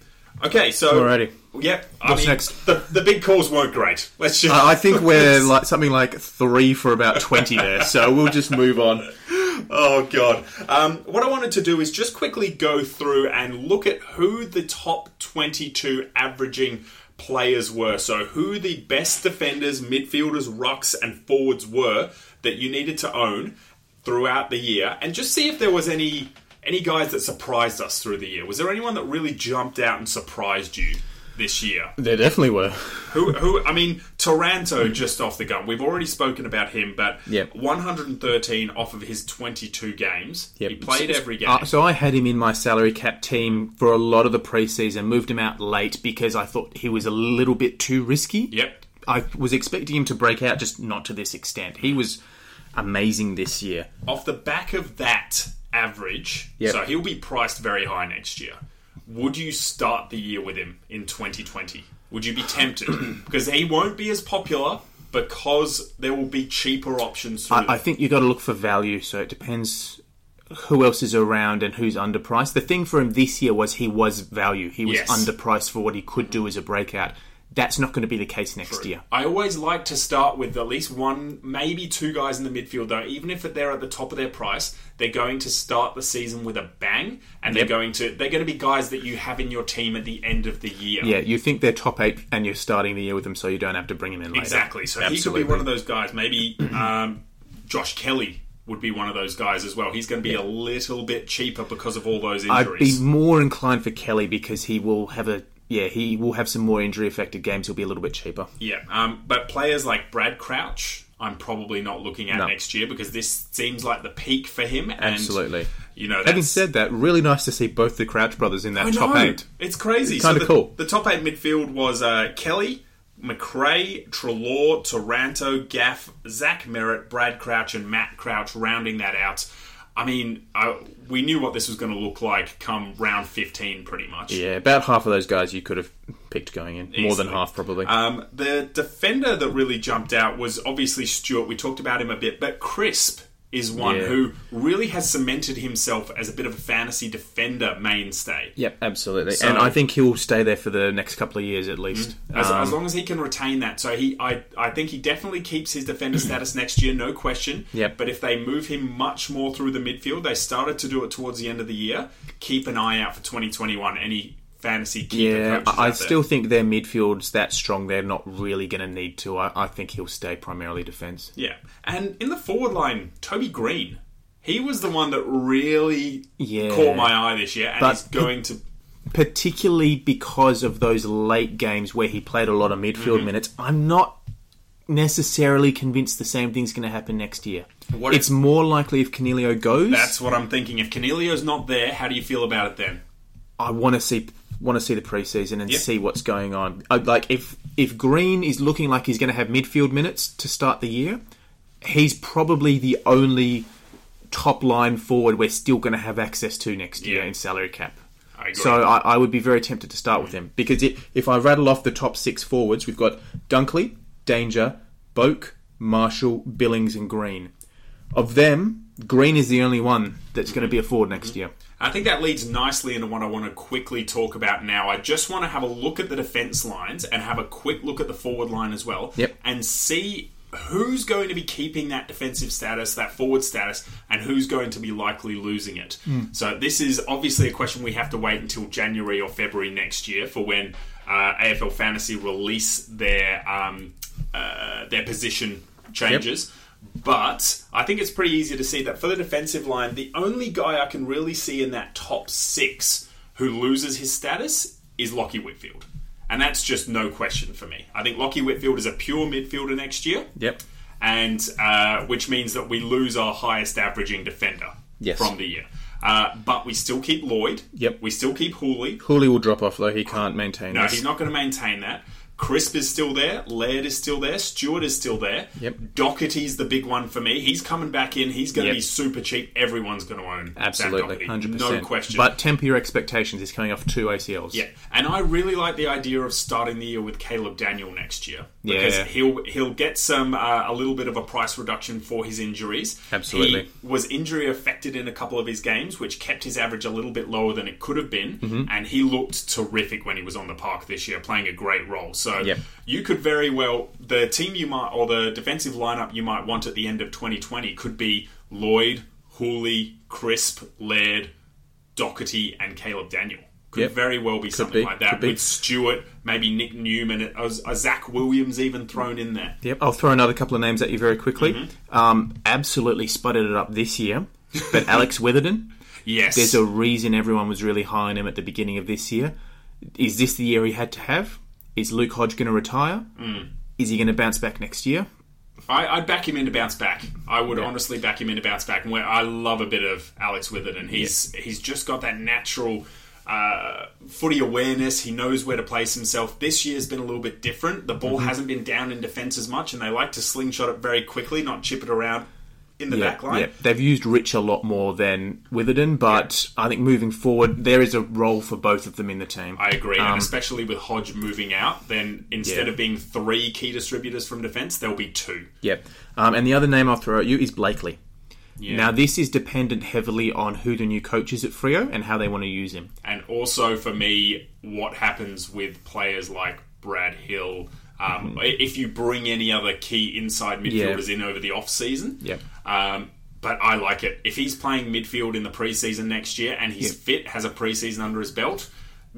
Okay, so Alrighty. Yep. I What's mean, next? The, the big calls weren't great. Let's just. I I think [LAUGHS] we're like something like three for about 20 there, so we'll just move on. [LAUGHS] [LAUGHS] Oh god. Um, what I wanted to do is just quickly go through and look at who the top 22 averaging players were. So who the best defenders, midfielders, rucks, and forwards were that you needed to own throughout the year, and just see if there was any any guys that surprised us through the year. Was there anyone that really jumped out and surprised you this year? There definitely were. Who, who? I mean, Taranto just off the gun. We've already spoken about him, but Yep. 113 off of his 22 games. Yep. He played every game. Uh, so I had him in my salary cap team for a lot of the preseason, moved him out late because I thought he was a little bit too risky. yep. I was expecting him to break out, just not to this extent. He was amazing this year. Off the back of that average, Yep. so he'll be priced very high next year. Would you start the year with him in 2020? Would you be tempted? [CLEARS THROAT] because he won't be as popular because there will be cheaper options I, I think you've got to look for value, so it depends who else is around and who's underpriced. The thing for him this year was he was value. He was Yes. underpriced for what he could do as a breakout. That's not going to be the case next year. I always like to start with at least one, maybe two guys in the midfield, though. Even if they're at the top of their price, they're going to start the season with a bang, and they're going to they're going to be guys that you have in your team at the end of the year. Yeah, you think they're top eight and you're starting the year with them, so you don't have to bring him in later. exactly. So he could be one of those guys. Maybe um, Josh Kelly would be one of those guys as well. He's going to be a little bit cheaper because of all those injuries. I'd be more inclined for Kelly because he will have a yeah he will have some more injury affected games. He'll be a little bit cheaper. Yeah, um, but players like Brad Crouch, I'm probably not looking at No. next year because this seems like the peak for him. And, Absolutely. You know, Having said that, really nice to see both the Crouch brothers in that I top know. eight. It's crazy. Kinda the, cool. The top eight midfield was uh, Kelly, McRae, Treloar, Taranto, Gaff, Zach Merrett, Brad Crouch, and Matt Crouch rounding that out. I mean, I, we knew what this was going to look like come round 15, pretty much. Yeah, about half of those guys you could have picked going in. More than half, probably. Um, the defender that really jumped out was obviously Stewart. We talked about him a bit, but Crisp is one Yeah. who really has cemented himself as a bit of a fantasy defender mainstay. Yep, absolutely. So- and I think he'll stay there for the next couple of years at least. As, Um, as long as he can retain that, so he, I, I think he definitely keeps his defender [CLEARS THROAT] status next year, no question. Yep. But if they move him much more through the midfield, they started to do it towards the end of the year. Keep an eye out for 2021. Any fantasy keeper yeah, I, I still think their midfield's that strong. They're not really going to need to. I, I think he'll stay primarily defence. yeah. And in the forward line, Toby Greene, he was the one that really Yeah. caught my eye this year, and But- he's going to. particularly because of those late games where he played a lot of midfield Mm-hmm. minutes. I'm not necessarily convinced the same thing's going to happen next year. What it's if- more likely if Coniglio goes. That's what I'm thinking. If Coniglio's not there, how do you feel about it then? I want to see want to see the preseason and Yep. see what's going on. Like if if Greene is looking like he's going to have midfield minutes to start the year, he's probably the only top line forward we're still going to have access to next year Yeah. in salary cap. I. So I, I would be very tempted to start with him because it, if I rattle off the top six forwards, we've got Dunkley, Danger, Boak, Marshall, Billings, and Greene. Of them, Greene is the only one that's going to be a forward next mm-hmm. year. I think that leads nicely into what I want to quickly talk about now. I just want to have a look at the defense lines and have a quick look at the forward line as well. Yep. And see who's going to be keeping that defensive status, that forward status, and who's going to be likely losing it. So this is obviously a question we have to wait until January or February next year for when uh, AFL Fantasy release their um, uh, their position changes. But I think it's pretty easy to see that for the defensive line, the only guy I can really see in that top six who loses his status is Lachie Whitfield. And that's just no question for me. I think Lachie Whitfield is a pure midfielder next year, Yep. and uh, which means that we lose our highest averaging defender Yes. from the year. Uh, but we still keep Lloyd. Yep. We still keep Hooley. Hooley will drop off though; he can't maintain. No, this. he's not going to maintain that. Crisp is still there. Laird is still there. Stewart is still there. Yep. Docherty's the big one for me. He's coming back in. He's going to Yep. be super cheap. Everyone's going to own Absolutely, hundred percent. No question. But temper your expectations. He's coming off two ACLs. yeah, and I really like the idea of starting the year with Caleb Daniel next year because Yeah. he'll he'll get some uh, a little bit of a price reduction for his injuries. Absolutely. he was injury affected in a couple of his games, which kept his average a little bit lower than it could have been, Mm-hmm. and he looked terrific when he was on the park this year, playing a great role. So Yep. you could very well the team you might or the defensive lineup you might want at the end of 2020 could be Lloyd, Hooley, Crisp, Laird, Docherty, and Caleb Daniel. Could Yep. very well be something be, like that could be. Stewart, maybe Nick Newman, a, a Zach Williams even thrown in there. Yep, I'll throw another couple of names at you very quickly. Mm-hmm. Um, absolutely sputtered it up this year, but [LAUGHS] Alex Witherden. Yes, There's a reason everyone was really high on him at the beginning of this year. Is this the year he had to have? Is Luke Hodge going to retire? Mm. Is he going to bounce back next year? I, I'd back him in to bounce back. I would honestly back him in to bounce back. And where I love a bit of Alex Witherden. He's he's just got that natural uh, footy awareness. He knows where to place himself. This year's been a little bit different. The ball hasn't been down in defence as much, and they like to slingshot it very quickly, not chip it around in the back line. yeah. They've used Rich a lot more than Witherden, but I think moving forward, there is a role for both of them in the team. I agree, Um, and especially with Hodge moving out, then instead Yeah. of being three key distributors from defence, there'll be two. Yep. Um, and the other name I'll throw at you is Blakely. Yeah. Now, this is dependent heavily on who the new coach is at Freo and how they want to use him. and also for me, what happens with players like Brad Hill. Um, If you bring any other key inside midfielders in over the off season, Yep. Um, but I like it. If he's playing midfield in the preseason next year and he's fit, has a preseason under his belt,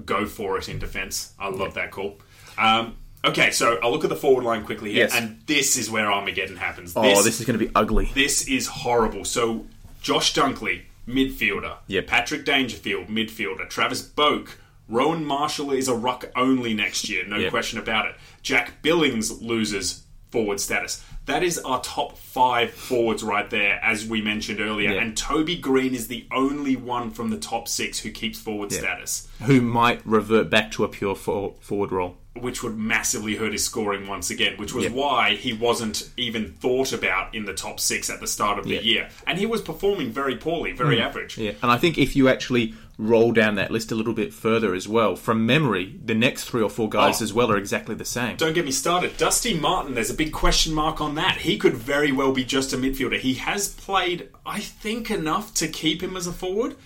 go for it in defence. I love that call. Um, okay, so I'll look at the forward line quickly here, Yes. and this is where Armageddon happens. Oh, this, is going to be ugly. This is horrible. So, Josh Dunkley, midfielder. Yep. Patrick Dangerfield, midfielder. Travis Boak. Rowan Marshall is a ruck only next year, no Yep. question about it. Jack Billings loses forward status. That is our top five forwards right there, as we mentioned earlier. Yep. And Toby Greene is the only one from the top six who keeps forward status, Who might revert back to a pure for- forward role. which would massively hurt his scoring once again, which was why he wasn't even thought about in the top six at the start of the year. And he was performing very poorly, very hmm. average. Yeah, and I think if you actually roll down that list a little bit further as well, from memory, the next three or four guys Oh. as well are exactly the same. Don't get me started. Dusty Martin, there's a big question mark on that. He could very well be just a midfielder. He has played, I think, enough to keep him as a forward.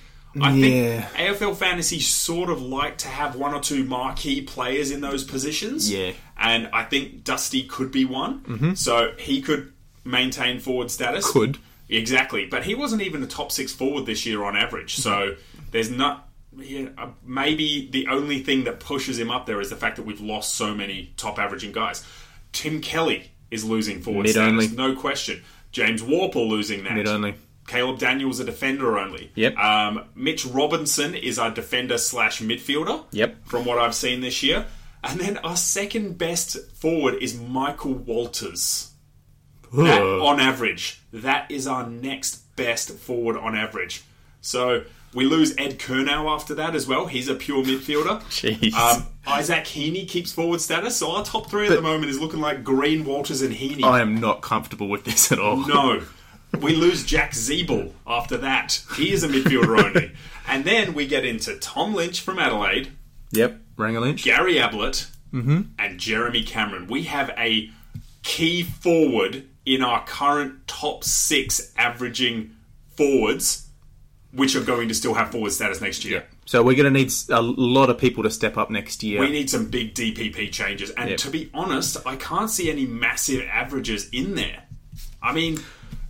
I Yeah. think AFL fantasy sort of like to have one or two marquee players in those positions. Yeah. And I think Dusty could be one. Mm-hmm. So he could maintain forward status. Could. Exactly. But he wasn't even a top six forward this year on average. So [LAUGHS] there's not. Yeah, uh, maybe the only thing that pushes him up there is the fact that we've lost so many top averaging guys. Tim Kelly is losing forward Mid status, only. no question. James Worpel losing that. Mid only. Caleb Daniels a defender only. Yep. Um, Mitch Robinson is our defender slash midfielder. Yep. From what I've seen this year, and then our second best forward is Michael Walters. That, on average, that is our next best forward on average. So we lose Ed Curnow after that as well. He's a pure midfielder. [LAUGHS] Jeez. Um, Isaac Heaney keeps forward status. So our top three at the moment is looking like Greene, Walters, and Heaney. I am not comfortable with this at all. no. [LAUGHS] we lose Jack Ziebell after that. He is a midfielder only. And then we get into Tom Lynch from Adelaide, Yep, Ranger Lynch. Gary Ablett, and Jeremy Cameron. We have a key forward in our current top six averaging forwards, which are going to still have forward status next year. So we're going to need a lot of people to step up next year. We need some big DPP changes. And Yep. to be honest, I can't see any massive averages in there. I mean,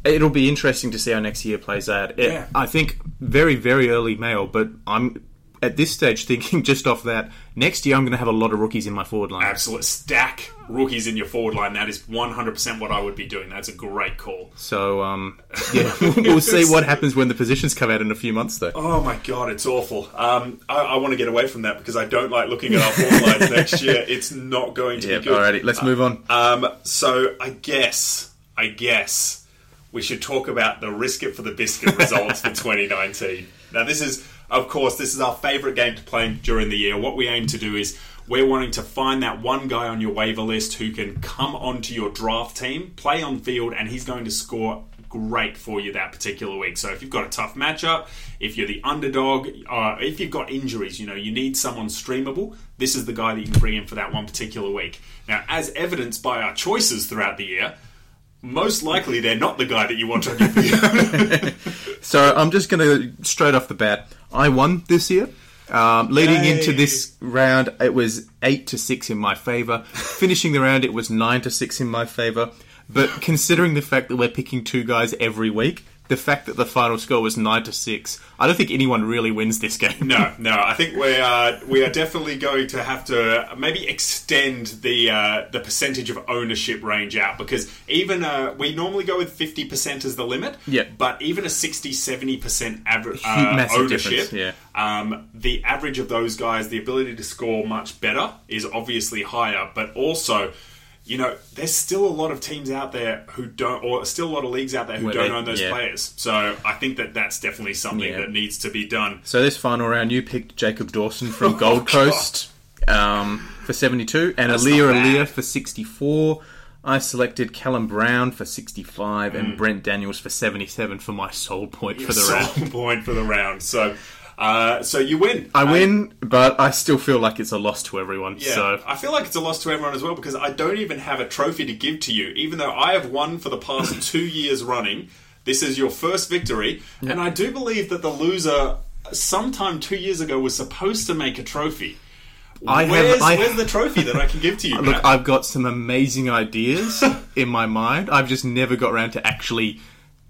It'll be interesting to see how next year plays out. It- Yeah. I think very, very early mail, but I'm at this stage thinking [LAUGHS] just off that next year I'm going to have a lot of rookies in my forward line. absolute stack rookies in your forward line. That is 100% what I would be doing. That's a great call. So um, [LAUGHS] yeah, we'll see what happens when the positions come out in a few months, though. Oh my god, it's awful. Um, I, I want to get away from that because I don't like looking at our forward lines [LAUGHS] next year. It's not going to Yeah, be good. alrighty, let's move on. Um, so I guess, I guess we should talk about the risk it for the biscuit results for 2019. Now, this is, of course, this is our favourite game to play during the year. What we aim to do is we're wanting to find that one guy on your waiver list who can come onto your draft team, play on field, and he's going to score great for you that particular week. So if you've got a tough matchup, if you're the underdog, uh, if you've got injuries, you know, you need someone streamable, this is the guy that you can bring in for that one particular week. Now, as evidenced by our choices throughout the year, most likely they're not the guy that you want on your field. [LAUGHS] So I'm just going to straight off the bat. I won this year. Um, leading Yay. into this round, it was eight to six in my favour. Finishing the round, it was nine to six in my favour. But considering the fact that we're picking two guys every week, the fact that the final score was nine to six, I don't think anyone really wins this game. no, no, I think we are we are definitely going to have to maybe extend the uh, the percentage of ownership range out because even uh, we normally go with fifty percent as the limit. Yeah. but even a 60 70 percent average uh, ownership. yeah. Um, the average of those guys, the ability to score much better is obviously higher, but also. You know, there's still a lot of teams out there who don't, or still a lot of leagues out there who Where don't they- own those yeah. players. So I think that that's definitely something Yeah. that needs to be done. So this final round, you picked Jacob Dawson from [LAUGHS] Oh, Gold Coast um, for 72, and That's Aaliyah not bad. Aaliyah for 64. I selected Callum Brown for 65 Mm. and Brent Daniels for 77 for my sole point for the Sole round. [LAUGHS] point for the round. So, uh, so you win. I Uh, win, but I still feel like it's a loss to everyone. Yeah, So I feel like it's a loss to everyone as well because I don't even have a trophy to give to you, even though I have won for the past [LAUGHS] two years running. This is your first victory, and I do believe that the loser, sometime two years ago, was supposed to make a trophy. I have- where's, I- where's the trophy that I can give to you? [LAUGHS] look, Matt? I've got some amazing ideas [LAUGHS] in my mind. I've just never got around to actually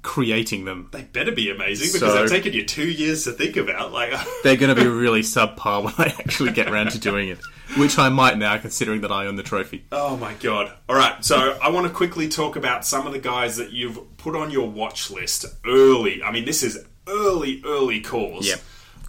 creating them. they better be amazing because So- they've taken you two years to think about. Like, [LAUGHS] They're going to be really subpar when I actually get around to doing it, which I might now, considering that I own the trophy. Oh my god. All right, so I want to quickly talk about some of the guys that you've put on your watch list early. I mean, this is early early calls. Yep.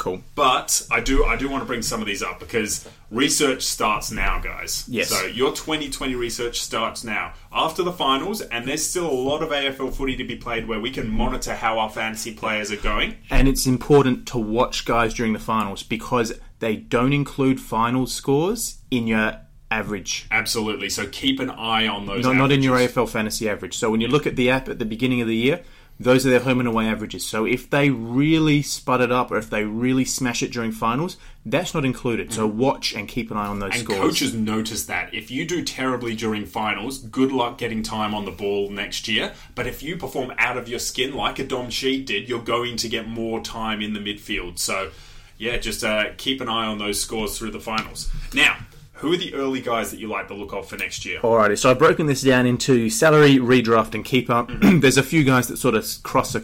Cool. But I do I do want to bring some of these up because research starts now, guys. Yes. So your 2020 research starts now after the finals, and there's still a lot of AFL footy to be played where we can monitor how our fantasy players are going. And it's important to watch guys during the finals because they don't include final scores in your average. Absolutely. So keep an eye on those. Not, not in your. AFL fantasy average. So when you look at the app at the beginning of the year, those are their home and away averages. So if they really spud it up or if they really smash it during finals, that's not included. So watch and keep an eye on those And scores. coaches notice that. If you do terribly during finals, good luck getting time on the ball next year. But if you perform out of your skin like a Dom Sheed did, you're going to get more time in the midfield. So, yeah, just uh, keep an eye on those scores through the finals. Now, who are the early guys that you like the look of for next year? Alrighty, so I've broken this down into salary, redraft, and keeper. [CLEARS THROAT] There's a few guys that sort of cross a,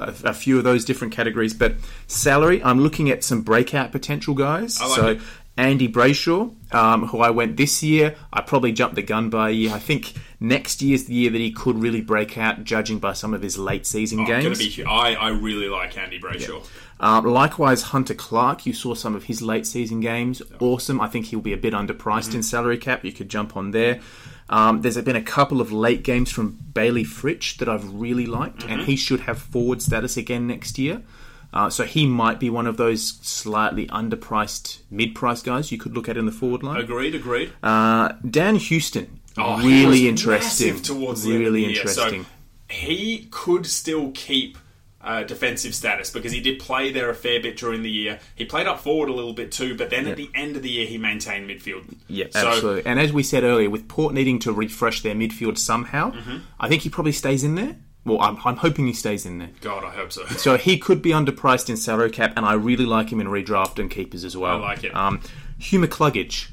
a, a few of those different categories, but salary, I'm looking at some breakout potential guys. I like so it. Andy Brayshaw, um, who I went this year, I probably jumped the gun by a year. I think next year's the year that he could really break out, judging by some of his late season Gonna games. be, I, I really like Andy Brayshaw. Um, likewise, Hunter Clark, you saw some of his late season games. Awesome. I think he'll be a bit underpriced in salary cap. You could jump on there. Um, there's been a couple of late games from Bailey Fritsch that I've really liked, and he should have forward status again next year. Uh, so he might be one of those slightly underpriced, mid-priced guys you could look at in the forward line. Agreed, agreed. Uh, Dan Houston, Oh, really interesting. towards the end really the year. So, interesting. he could still keep uh, defensive status because he did play there a fair bit during the year. He played up forward a little bit too, but then at the end of the year he maintained midfield. Yeah, So- absolutely. And as we said earlier, with Port needing to refresh their midfield somehow, Mm-hmm. I think he probably stays in there. Well, I'm, I'm hoping he stays in there. God, I hope so. [LAUGHS] So he could be underpriced in salary cap, and I really like him in redraft and keepers as well. I like it. Um, Hugh McCluggage,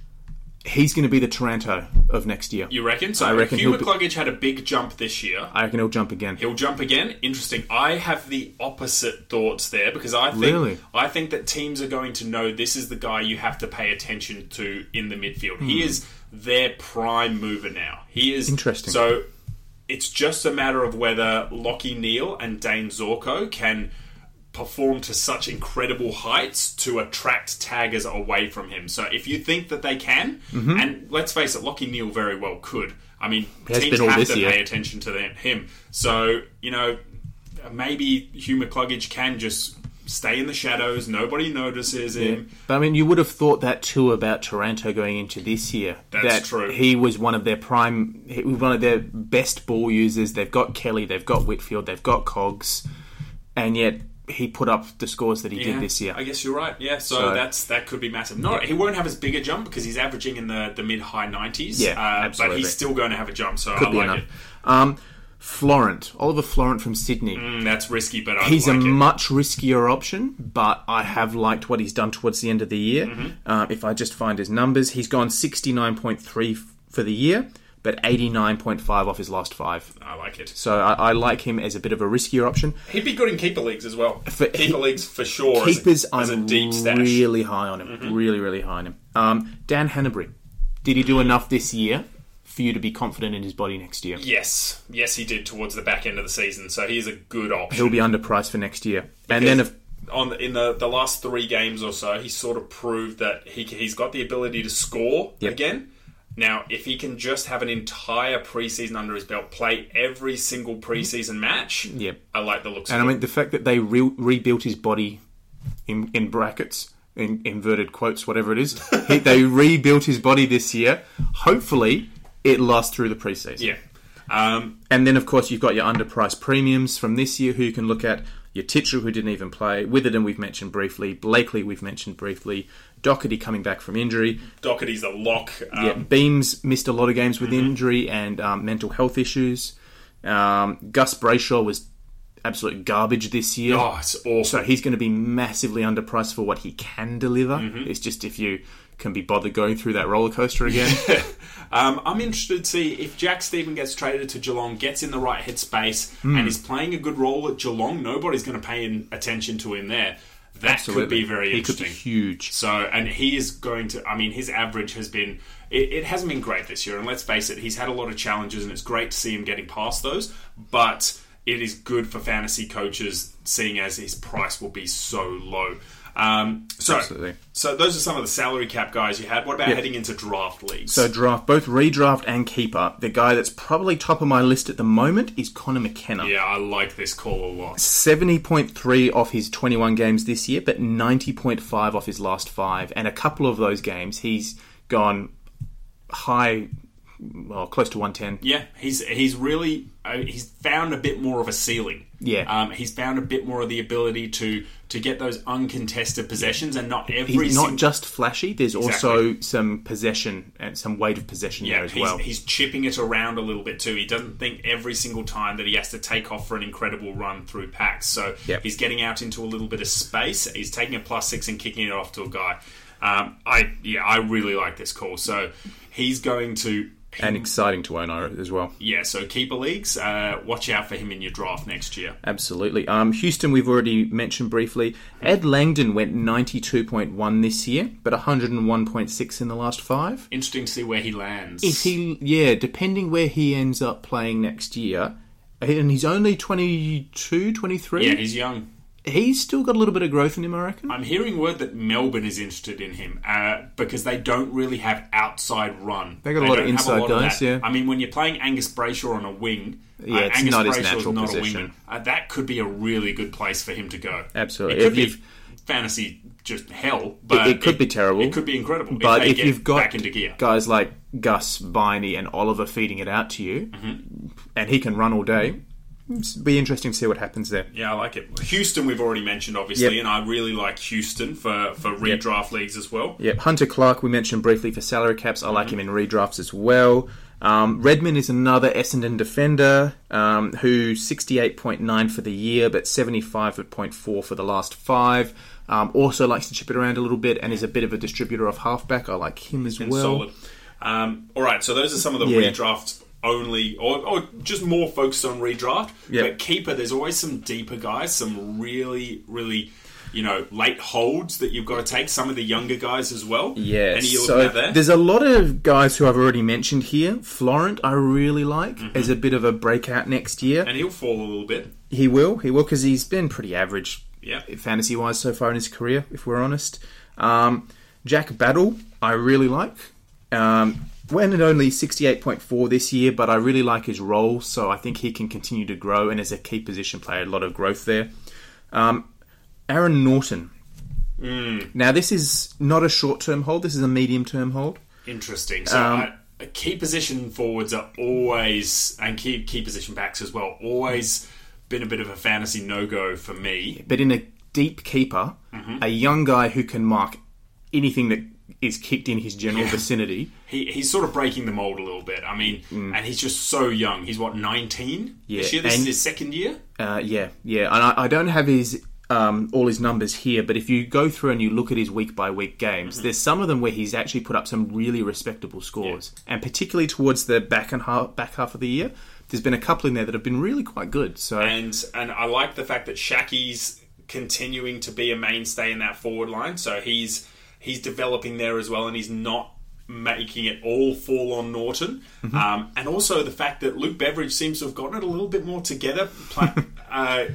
he's going to be the Taranto of next year. You reckon? So I reckon Hugh McCluggage had a big jump this year. I reckon he'll jump again. He'll jump again. Interesting. I have the opposite thoughts there because I think Really? I think that teams are going to know this is the guy you have to pay attention to in the midfield. He hmm. is their prime mover now. He is Interesting. So it's just a matter of whether Lachie Neale and Dayne Zorko can perform to such incredible heights to attract taggers away from him. So if you think that they can, mm-hmm. and let's face it, Lachie Neale very well could. I mean, has teams have to year. pay attention to them, him. So you know, maybe Hugh McCluggage can just stay in the shadows. Nobody notices him. But I mean, you would have thought that too about Taranto going into this year. That's that true. He was one of their prime, he was one of their best ball users. They've got Kelly, they've got Whitfield, they've got Cogs, and yet he put up the scores that he Yeah, did this year. I guess you're right. Yeah, so, So- that's that could be massive. No, he won't have as big a jump because he's averaging in the, the mid high nineties. Yeah, uh, but he's still going to have a jump. So Could I be like enough. it. Um, Florent, Oliver Florent from Sydney. Mm, that's risky, but I He's like a it. much riskier option, but I have liked what he's done towards the end of the year. Mm-hmm. Uh, if I just find his numbers, he's gone 69.3 for the year, but 89.5 off his last five. I like it. So I, I like him as a bit of a riskier option. He'd be good in keeper leagues as well. For- keeper he- leagues for sure. as a- Keepers, as a, I'm deep stash. Mm-hmm. really high on him. Really, really high on him. Um, Dan Hanbury, did he do enough this year for you to be confident in his body next year? Yes, yes, he did towards the back end of the season. So he's a good option. He'll be underpriced for next year. And then, if, on the, in the, the last three games or so, he sort of proved that he he's got the ability to score Yep. again. Now, if he can just have an entire preseason under his belt, play every single preseason match, Yep. I like the looks. and I mean, the fact that they re- rebuilt his body in, in brackets, in inverted quotes, whatever it is, [LAUGHS] he, they rebuilt his body this year. Hopefully, it lasts through the preseason. yeah. Um, And then, of course, you've got your underpriced premiums from this year who you can look at. Your Titchell, who didn't even play. Witherden, we've mentioned briefly. Blakely, we've mentioned briefly. Docherty coming back from injury. Docherty's a lock. Um, yeah, Beams missed a lot of games with injury and um, mental health issues. Um, Gus Brayshaw was absolute garbage this year. Oh, it's awful. So he's going to be massively underpriced for what he can deliver. Mm-hmm. It's just if you can be bothered going through that roller coaster again. [LAUGHS] Um, I'm interested to see if Jack Steven gets traded to Geelong, gets in the right headspace, Hmm. and is playing a good role at Geelong. Nobody's going to pay attention to him there. That could be very he could be interesting. huge. So, and he is going to. I mean, his average has been. It, it hasn't been great this year, and let's face it, he's had a lot of challenges, and it's great to see him getting past those. But it is good for fantasy coaches, seeing as his price will be so low. Um, so, Absolutely. so those are some of the salary cap guys you had. What about heading into draft leagues? So draft, both redraft and keeper. The guy that's probably top of my list at the moment is Conor McKenna. yeah, I like this call a lot. 70.3 off his 21 games this year, but 90.5 off his last five. And a couple of those games, he's gone high, well, close to 110. Yeah, he's he's really uh, he's found a bit more of a ceiling. Yeah. um, he's found a bit more of the ability to to get those uncontested possessions, and not every He's not just flashy, there's also some possession and some weight of possession Yeah, there as he's, well. he's chipping it around a little bit too. He doesn't think every single time that he has to take off for an incredible run through packs. So Yep. he's getting out into a little bit of space. He's taking a plus six and kicking it off to a guy. Um, I yeah, I really like this call. So he's going to and exciting to own as well. yeah. So keeper leagues, uh, watch out for him in your draft next year. Absolutely. Um, Houston, we've already mentioned briefly. Ed Langdon went 92.1 this year, but 101.6 in the last five. Interesting to see where he lands. Is he, yeah, depending where he ends up playing next year, and he's only 22, 23, yeah, he's young. He's still got a little bit of growth in him, I reckon. I'm hearing word that Melbourne is interested in him uh, because they don't really have outside run. They got a lot of inside lot guys, that. yeah. I mean, when you're playing Angus Brayshaw on a wing, Yeah, uh, it's Angus not his Brayshaw's natural not position. a wingman. Uh, that could be a really good place for him to go. Absolutely. It could If be fantasy just hell, but it could be terrible. It could be incredible. But if, if, you've got back into gear, guys like Gus, Viney, and Oliver feeding it out to you, Mm-hmm. and he can run all day, be interesting to see what happens there. Yeah, I like it. Houston, we've already mentioned, obviously, Yep. and I really like Houston for, for redraft leagues as well. Yep, Hunter Clark we mentioned briefly for salary caps. I like him in redrafts as well. Um, Redman is another Essendon defender um, who 68.9 for the year, but 75.4 for the last five. Um, also likes to chip it around a little bit and is a bit of a distributor of halfback. I like him as and well. solid. Um, all right, so those are some of the Yeah. redraft only, or, or just more focused on redraft. Yep. But keeper, there's always some deeper guys, some really, really, you know, late holds that you've got to take. Some of the younger guys as well. Yeah. Any you looking so there? there's a lot of guys who I've already mentioned here. Florent, I really like as a bit of a breakout next year. and he'll fall a little bit. He will, he will, because he's been pretty average Yeah. fantasy wise so far in his career, if we're honest. Um, Jack Battle, I really like. Um, went at only 68.4 this year, but I really like his role, so I think he can continue to grow, and as a key position player, a lot of growth there. Um, Aaron Naughton. Now, this is not a short term hold, this is a medium term hold. Interesting. So Um, I, key position forwards are always, and key key position backs as well, always been a bit of a fantasy no go for me. But in a deep keeper, a young guy who can mark anything that is kicked in his general vicinity. He, he's sort of breaking the mold a little bit. I mean, and he's just so young. He's what nineteen Yeah, this year. This is his second year. Uh, yeah, yeah, and I, I don't have his um, all his numbers here, but if you go through and you look at his week by week games, there's some of them where he's actually put up some really respectable scores, and particularly towards the back and half, back half of the year, there's been a couple in there that have been really quite good. So And and I like the fact that Schache's continuing to be a mainstay in that forward line. So he's he's developing there as well, and he's not making it all fall on Naughton. Um, and also the fact that Luke Beveridge seems to have gotten it a little bit more together, a [LAUGHS] uh,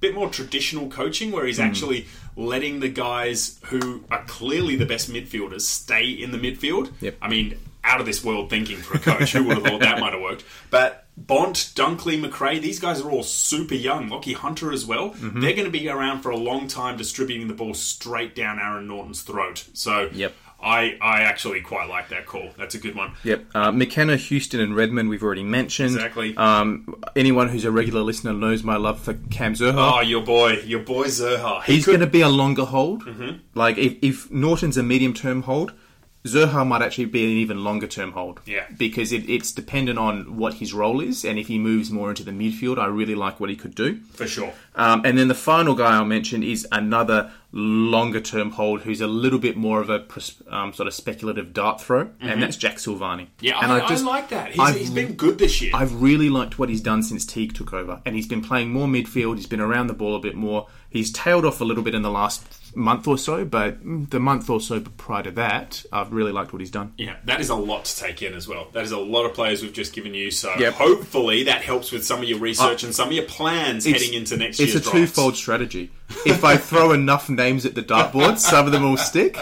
bit more traditional coaching, where he's actually letting the guys who are clearly the best midfielders stay in the midfield. Yep. I mean, out of this world thinking for a coach. Who would have thought that might have worked? But Bont, Dunkley, McRae, these guys are all super young. Lachie Hunter as well. Mm-hmm. They're going to be around for a long time distributing the ball straight down Aaron Naughton's throat. So Yep. I, I actually quite like that call. That's a good one. Yep. Uh, McKenna, Houston, and Redman, we've already mentioned. Exactly. Um, anyone who's a regular listener knows my love for Cam Zurhaar. Oh, your boy, your boy Zurhaar. He He's could- going to be a longer hold. Mm-hmm. Like if, if Naughton's a medium term hold, Zurhaar might actually be an even longer term hold. Yeah. Because it, it's dependent on what his role is, and if he moves more into the midfield, I really like what he could do. for sure. Um, and then the final guy I'll mention is another longer term hold who's a little bit more of a um, sort of speculative dart throw, and that's Jack Silvagni. Mm-hmm. Yeah, and I, I like that. He's, he's been good this year. I've really liked what he's done since Teague took over, and he's been playing more midfield. He's been around the ball a bit more. He's tailed off a little bit in the last month or so, but the month or so prior to that, I've really liked what he's done. Yeah, that is a lot to take in as well. That is a lot of players we've just given you. So Yep. hopefully that helps with some of your research uh, and some of your plans heading into next year. It's a drafts. twofold strategy. If I throw enough names at the dartboard, some of them will stick.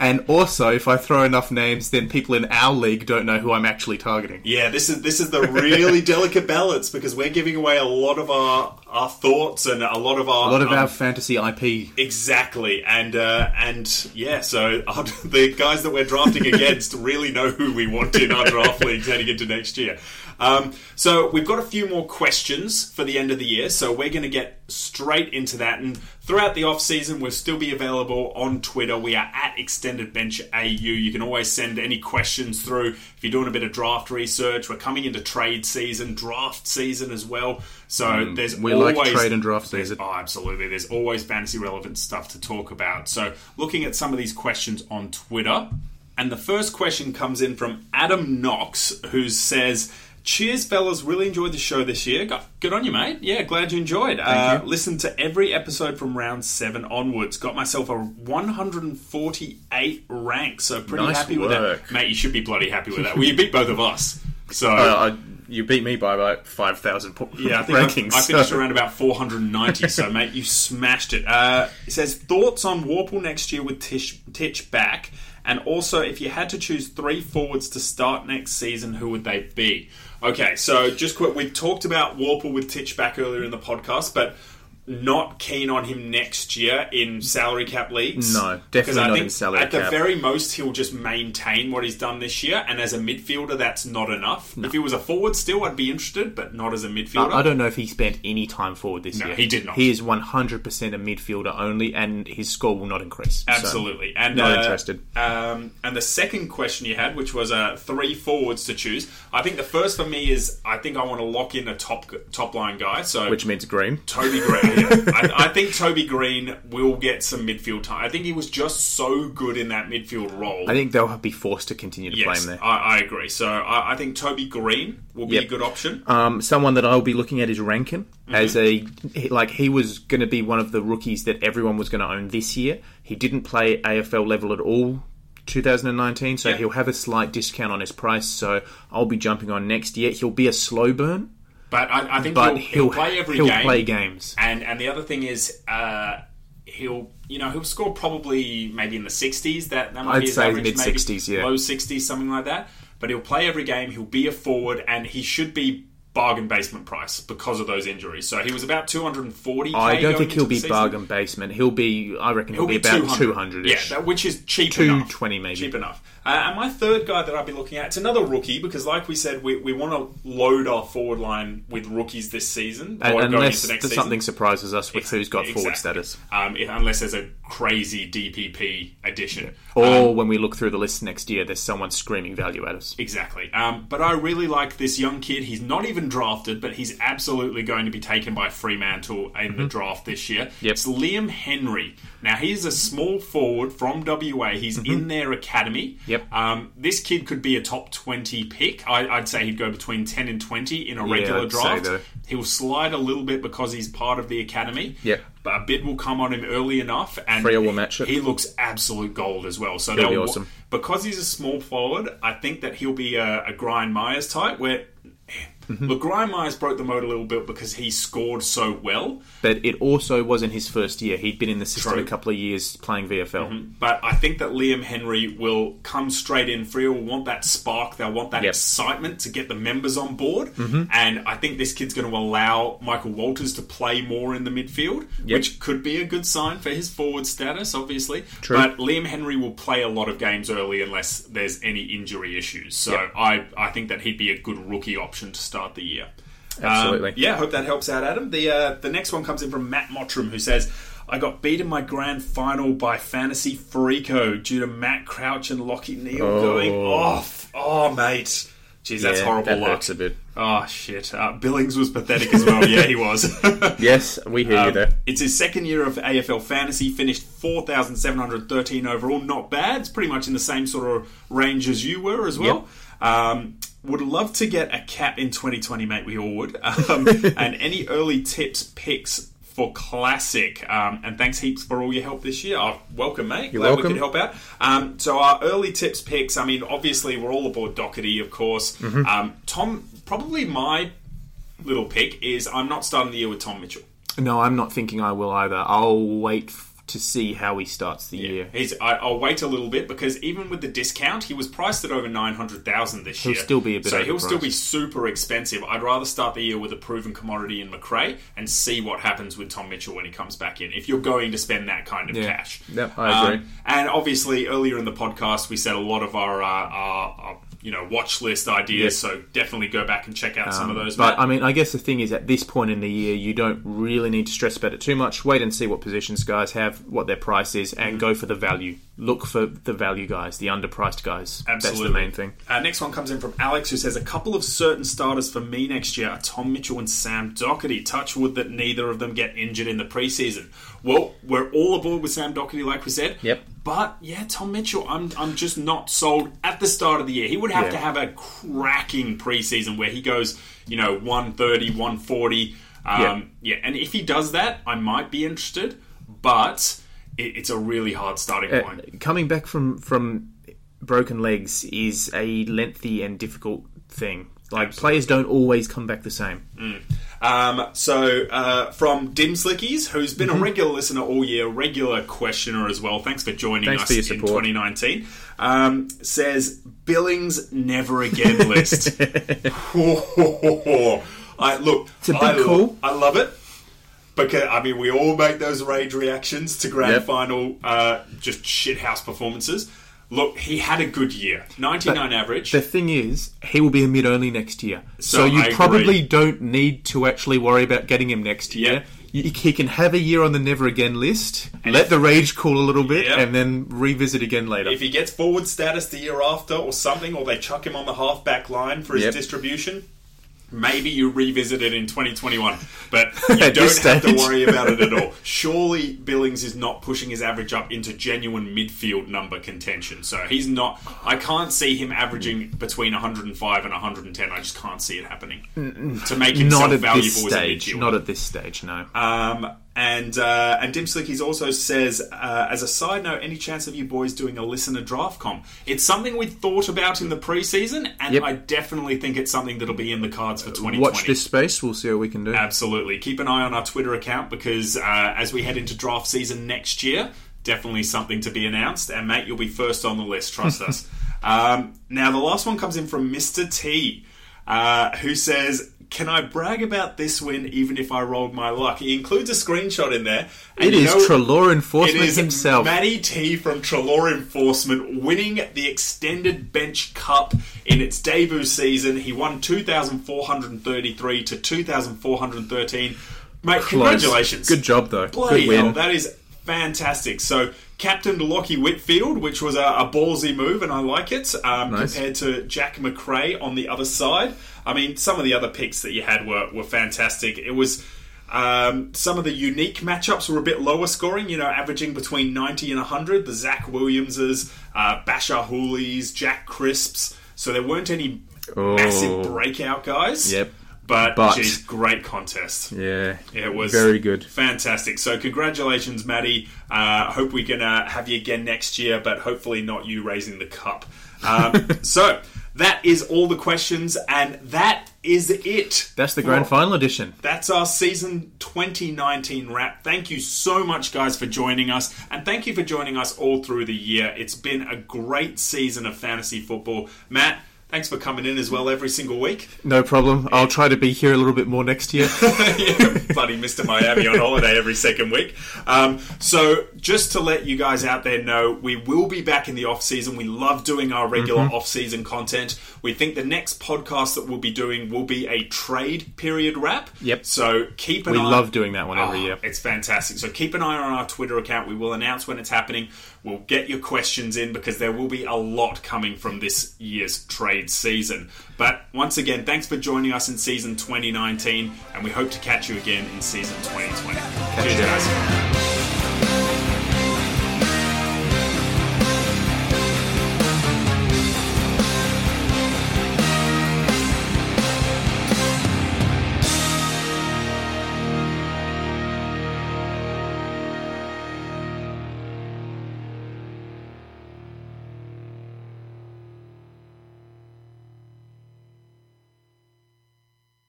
And also, if I throw enough names, then people in our league don't know who I'm actually targeting. Yeah, this is this is the really delicate balance because we're giving away a lot of our our thoughts and a lot of our A lot of um, our fantasy IP. Exactly, and uh, and yeah, so uh, [LAUGHS] the guys that we're drafting against really know who we want in our draft leagues heading into next year. Um, so we've got a few more questions for the end of the year, so we're going to get straight into that. And throughout the off season, we'll still be available on Twitter. We are at Extended Bench AU. You can always send any questions through if you're doing a bit of draft research. We're coming into trade season, draft season as well. So there's We always like trade and draft season. Oh, absolutely. There's always fantasy relevant stuff to talk about. So, looking at some of these questions on Twitter, and the first question comes in from Adam Knox, who says, Cheers, fellas. Really enjoyed the show this year. Good on you, mate. Yeah, glad you enjoyed. uh, Listened to every episode from round seven onwards. Got myself a 148 rank, so pretty Nice happy with that. Mate, you should be bloody happy with that. Well, you beat both of us. So, [LAUGHS] Uh, I, you beat me by about 5,000 po- yeah, I think rankings. I, I finished around about 490. so, [LAUGHS] mate, you smashed it. Uh, it says thoughts on Worpel next year with Tish, Titch back, and also if you had to choose three forwards to start next season, who would they be? Okay, so just quick, we talked about Worpel with Titch back earlier in the podcast, but not keen on him next year in salary cap leagues. No, definitely not think in salary At the very most, he'll just maintain what he's done this year, and as a midfielder, that's not enough. If he was a forward, still, I'd be interested, but not as a midfielder. I don't know if he spent any time forward this No, year. he did not. He is 100% a midfielder only, and his score will not increase. So, Absolutely, and not uh, interested. Um, and the second question you had, which was uh, three forwards to choose, I think the first for me is I think I want to lock in a top top line guy. So which means Greene. Toby Greene. I, I think Toby Greene will get some midfield time. I think he was just so good in that midfield role. I think they'll be forced to continue to play him there. I, I agree. So I, I think Toby Greene will be Yep. a good option. Um, someone that I'll be looking at is Rankin Mm-hmm. as a like he was going to be one of the rookies that everyone was going to own this year. He didn't play AFL level at all. 2019, so he'll have a slight discount on his price. So I'll be jumping on next year. He'll be a slow burn, But I, I think but he'll, he'll, play every game. he'll game. play games. And and the other thing is, uh, he'll you know he'll score probably maybe in the sixties. That that might I'd be his say average, maybe mid-60s, yeah. low sixties, something like that. But he'll play every game. He'll be a forward, and he should be bargain basement price because of those injuries. So he was about two hundred and forty. I don't think he'll be bargain basement. He'll be, I reckon, he'll, be, about 200 Yeah, that, which is cheap enough. 220 maybe. Cheap enough. Uh, and my third guy that I'd be looking at, it's another rookie because, like we said, we, we want to load our forward line with rookies this season. And- unless there's season. something surprises us with who's got forward status. Um, if, unless there's a crazy DPP addition. Or when we look through the list next year, there's someone screaming value at us. Exactly. Um, but I really like this young kid. He's not even drafted, but he's absolutely going to be taken by Fremantle in the draft this year. Yep. It's Liam Henry. Now, he's a small forward from WA. He's in their academy. Yep. Um, this kid could be a top 20 pick. I, I'd say he'd go between 10 and 20 in a Yeah, regular I'd draft. He'll slide a little bit because he's part of the academy. Yep. But a bid will come on him early enough, and Freo will match it. He looks absolute gold as well. So be awesome. because he's a small forward. I think that he'll be a, a Grind Myers type. Where Mm-hmm. look, Grind Myers broke the mold a little bit because he scored so well. But it also wasn't his first year. He'd been in the system True. a couple of years playing VFL. But I think that Liam Henry will come straight in. Free will want that spark. They'll want that Yep. excitement to get the members on board. And I think this kid's going to allow Michael Walters to play more in the midfield, which could be a good sign for his forward status, obviously. True. But Liam Henry will play a lot of games early unless there's any injury issues. So Yep. I, I think that he'd be a good rookie option to start the year. Absolutely. Um, yeah, hope that helps out, Adam. The uh, the next one comes in from Matt Mottram, who says, "I got beat in my grand final by Fantasy Freako due to Matt Crouch and Lachie Neale Oh. going off. Oh, mate, jeez, that's Yeah, horrible that luck. hurts a bit. Oh shit, uh, Billings was pathetic as well. yeah, he was. [LAUGHS] Yes, we hear you Um, there. It's his second year of AFL fantasy. Finished four thousand seven hundred thirteen overall. Not bad. It's pretty much in the same sort of range as you were as well. Um, would love to get a cap in 2020, mate. We all would. Um, [LAUGHS] and any early tips, picks for classic. Um, and thanks heaps for all your help this year. Oh, welcome, mate. You're Glad welcome. we could help out. Um, so our early tips, picks. I mean, obviously we're all aboard Docherty, of course. Mm-hmm. Um, Tom, probably my little pick is I'm not starting the year with Tom Mitchell. No, I'm not thinking I will either. I'll wait to see how he starts the year. He's, I, I'll wait a little bit because even with the discount, he was priced at over nine hundred thousand this He'll year. still be a bit so he'll still be super expensive. I'd rather start the year with a proven commodity in McRae and see what happens with Tom Mitchell when he comes back in. If you're going to spend that kind of Yeah. cash, Yep, I agree. Um, and obviously, earlier in the podcast, we said a lot of our, uh, our, our you know watch list ideas. So definitely go back and check out some of those. Um, But Matt. I mean, I guess the thing is, at this point in the year, you don't really need to stress about it too much. Wait and see what positions guys have, what their price is, and Mm-hmm. go for the value. Look for the value guys, the underpriced guys. Absolutely. That's the main thing. Uh, next one comes in from Alex, who says a couple of certain starters for me next year are Tom Mitchell and Sam Docherty. Touch wood that neither of them get injured in the preseason. Well, we're all aboard with Sam Docherty, like we said. Yep. But yeah, Tom Mitchell, I'm I'm just not sold at the start of the year. He would have Yeah. to have a cracking preseason where he goes, you know, 130, 140. Um, yeah. and if he does that, I might be interested. But it, it's a really hard starting Uh, point. coming back from from broken legs is a lengthy and difficult thing. Like players don't always come back the same. Um, so uh, from Dimslickies, who's been Mm-hmm. a regular listener all year, regular questioner as well. Thanks for joining Thanks us for in support. 2019. Um, says Billings never again list. [LAUGHS] [LAUGHS] I look. It's a bit I, cool. I love it. because I mean we all make those rage reactions to grand Yep. final, uh, just shithouse performances. Look, he had a good year, ninety nine average. The thing is, he will be a mid only next year. So, So you I agree. probably don't need to actually worry about getting him next year. You- He can have a year on the never again list, let the rage cool a little bit, Yeah. and then revisit again later. if he gets forward status the year after or something, or they chuck him on the half back line for his Yep. distribution, maybe you revisit it in 2021. But [LAUGHS] you don't have to worry about it at all. [LAUGHS] Surely Billings is not pushing his average up into genuine midfield number contention. So he's not. I can't see him averaging between 105 and 110. I just can't see it happening to make himself not at valuable this stage. Not at this stage, no. Um, and uh, and Dim Slickies also says, uh, as a side note, any chance of you boys doing a listener draft comp? It's something we thought about in the preseason, and Yep. I definitely think it's something that'll be in the cards for 2020. Watch this space. We'll see what we can do. Absolutely. Keep an eye on our Twitter account because uh, as we head into draft season next year, definitely something to be announced. And mate, you'll be first on the list. Trust us. [LAUGHS] Um, now, the last one comes in from Mr. T, uh, who says, "Can I brag about this win even if I rolled my luck?" He includes a screenshot in there. It is know- Treloar Enforcement is himself. Matty T from Treloar Enforcement winning the Extended Bench Cup in its debut season. He won 2,433 to 2,413. Mate, Close. congratulations. Good job, though. Bloody Good win. hell, that is fantastic. So, captained Lachie Whitfield, which was a, a ballsy move, and I like it, um, Nice. compared to Jack Macrae on the other side. I mean, some of the other picks that you had were, were fantastic. It was. Um, some of the unique matchups were a bit lower scoring, you know, averaging between 90 and 100. The Zac Williamses, uh, Bachar Houlis, Jack Crisps. So there weren't any Oh. massive breakout guys. Yep. But, But- geez, great contest. Yeah. It was very good. fantastic. So congratulations, Matty. Uh, hope we can uh, have you again next year, but hopefully not you raising the cup. Um, [LAUGHS] so that is all the questions, and that is it. That's the for- grand final edition. That's our season 2019 wrap. Thank you so much, guys, for joining us, and thank you for joining us all through the year. It's been a great season of fantasy football. Matt, thanks for coming in as well every single week. No problem. I'll try to be here a little bit more next year. [LAUGHS] yeah, bloody Mr. Miami on holiday every second week. Um, so, just to let you guys out there know, we will be back in the off season. We love doing our regular Mm-hmm. off season content. We think the next podcast that we'll be doing will be a trade period wrap. Yep. So keep an We eye. love doing that one every Oh, year. It's fantastic. So keep an eye on our Twitter account. We will announce when it's happening. We'll get your questions in because there will be a lot coming from this year's trade season. But once again, thanks for joining us in season 2019, and we hope to catch you again in season 2020. Cheers, you. guys.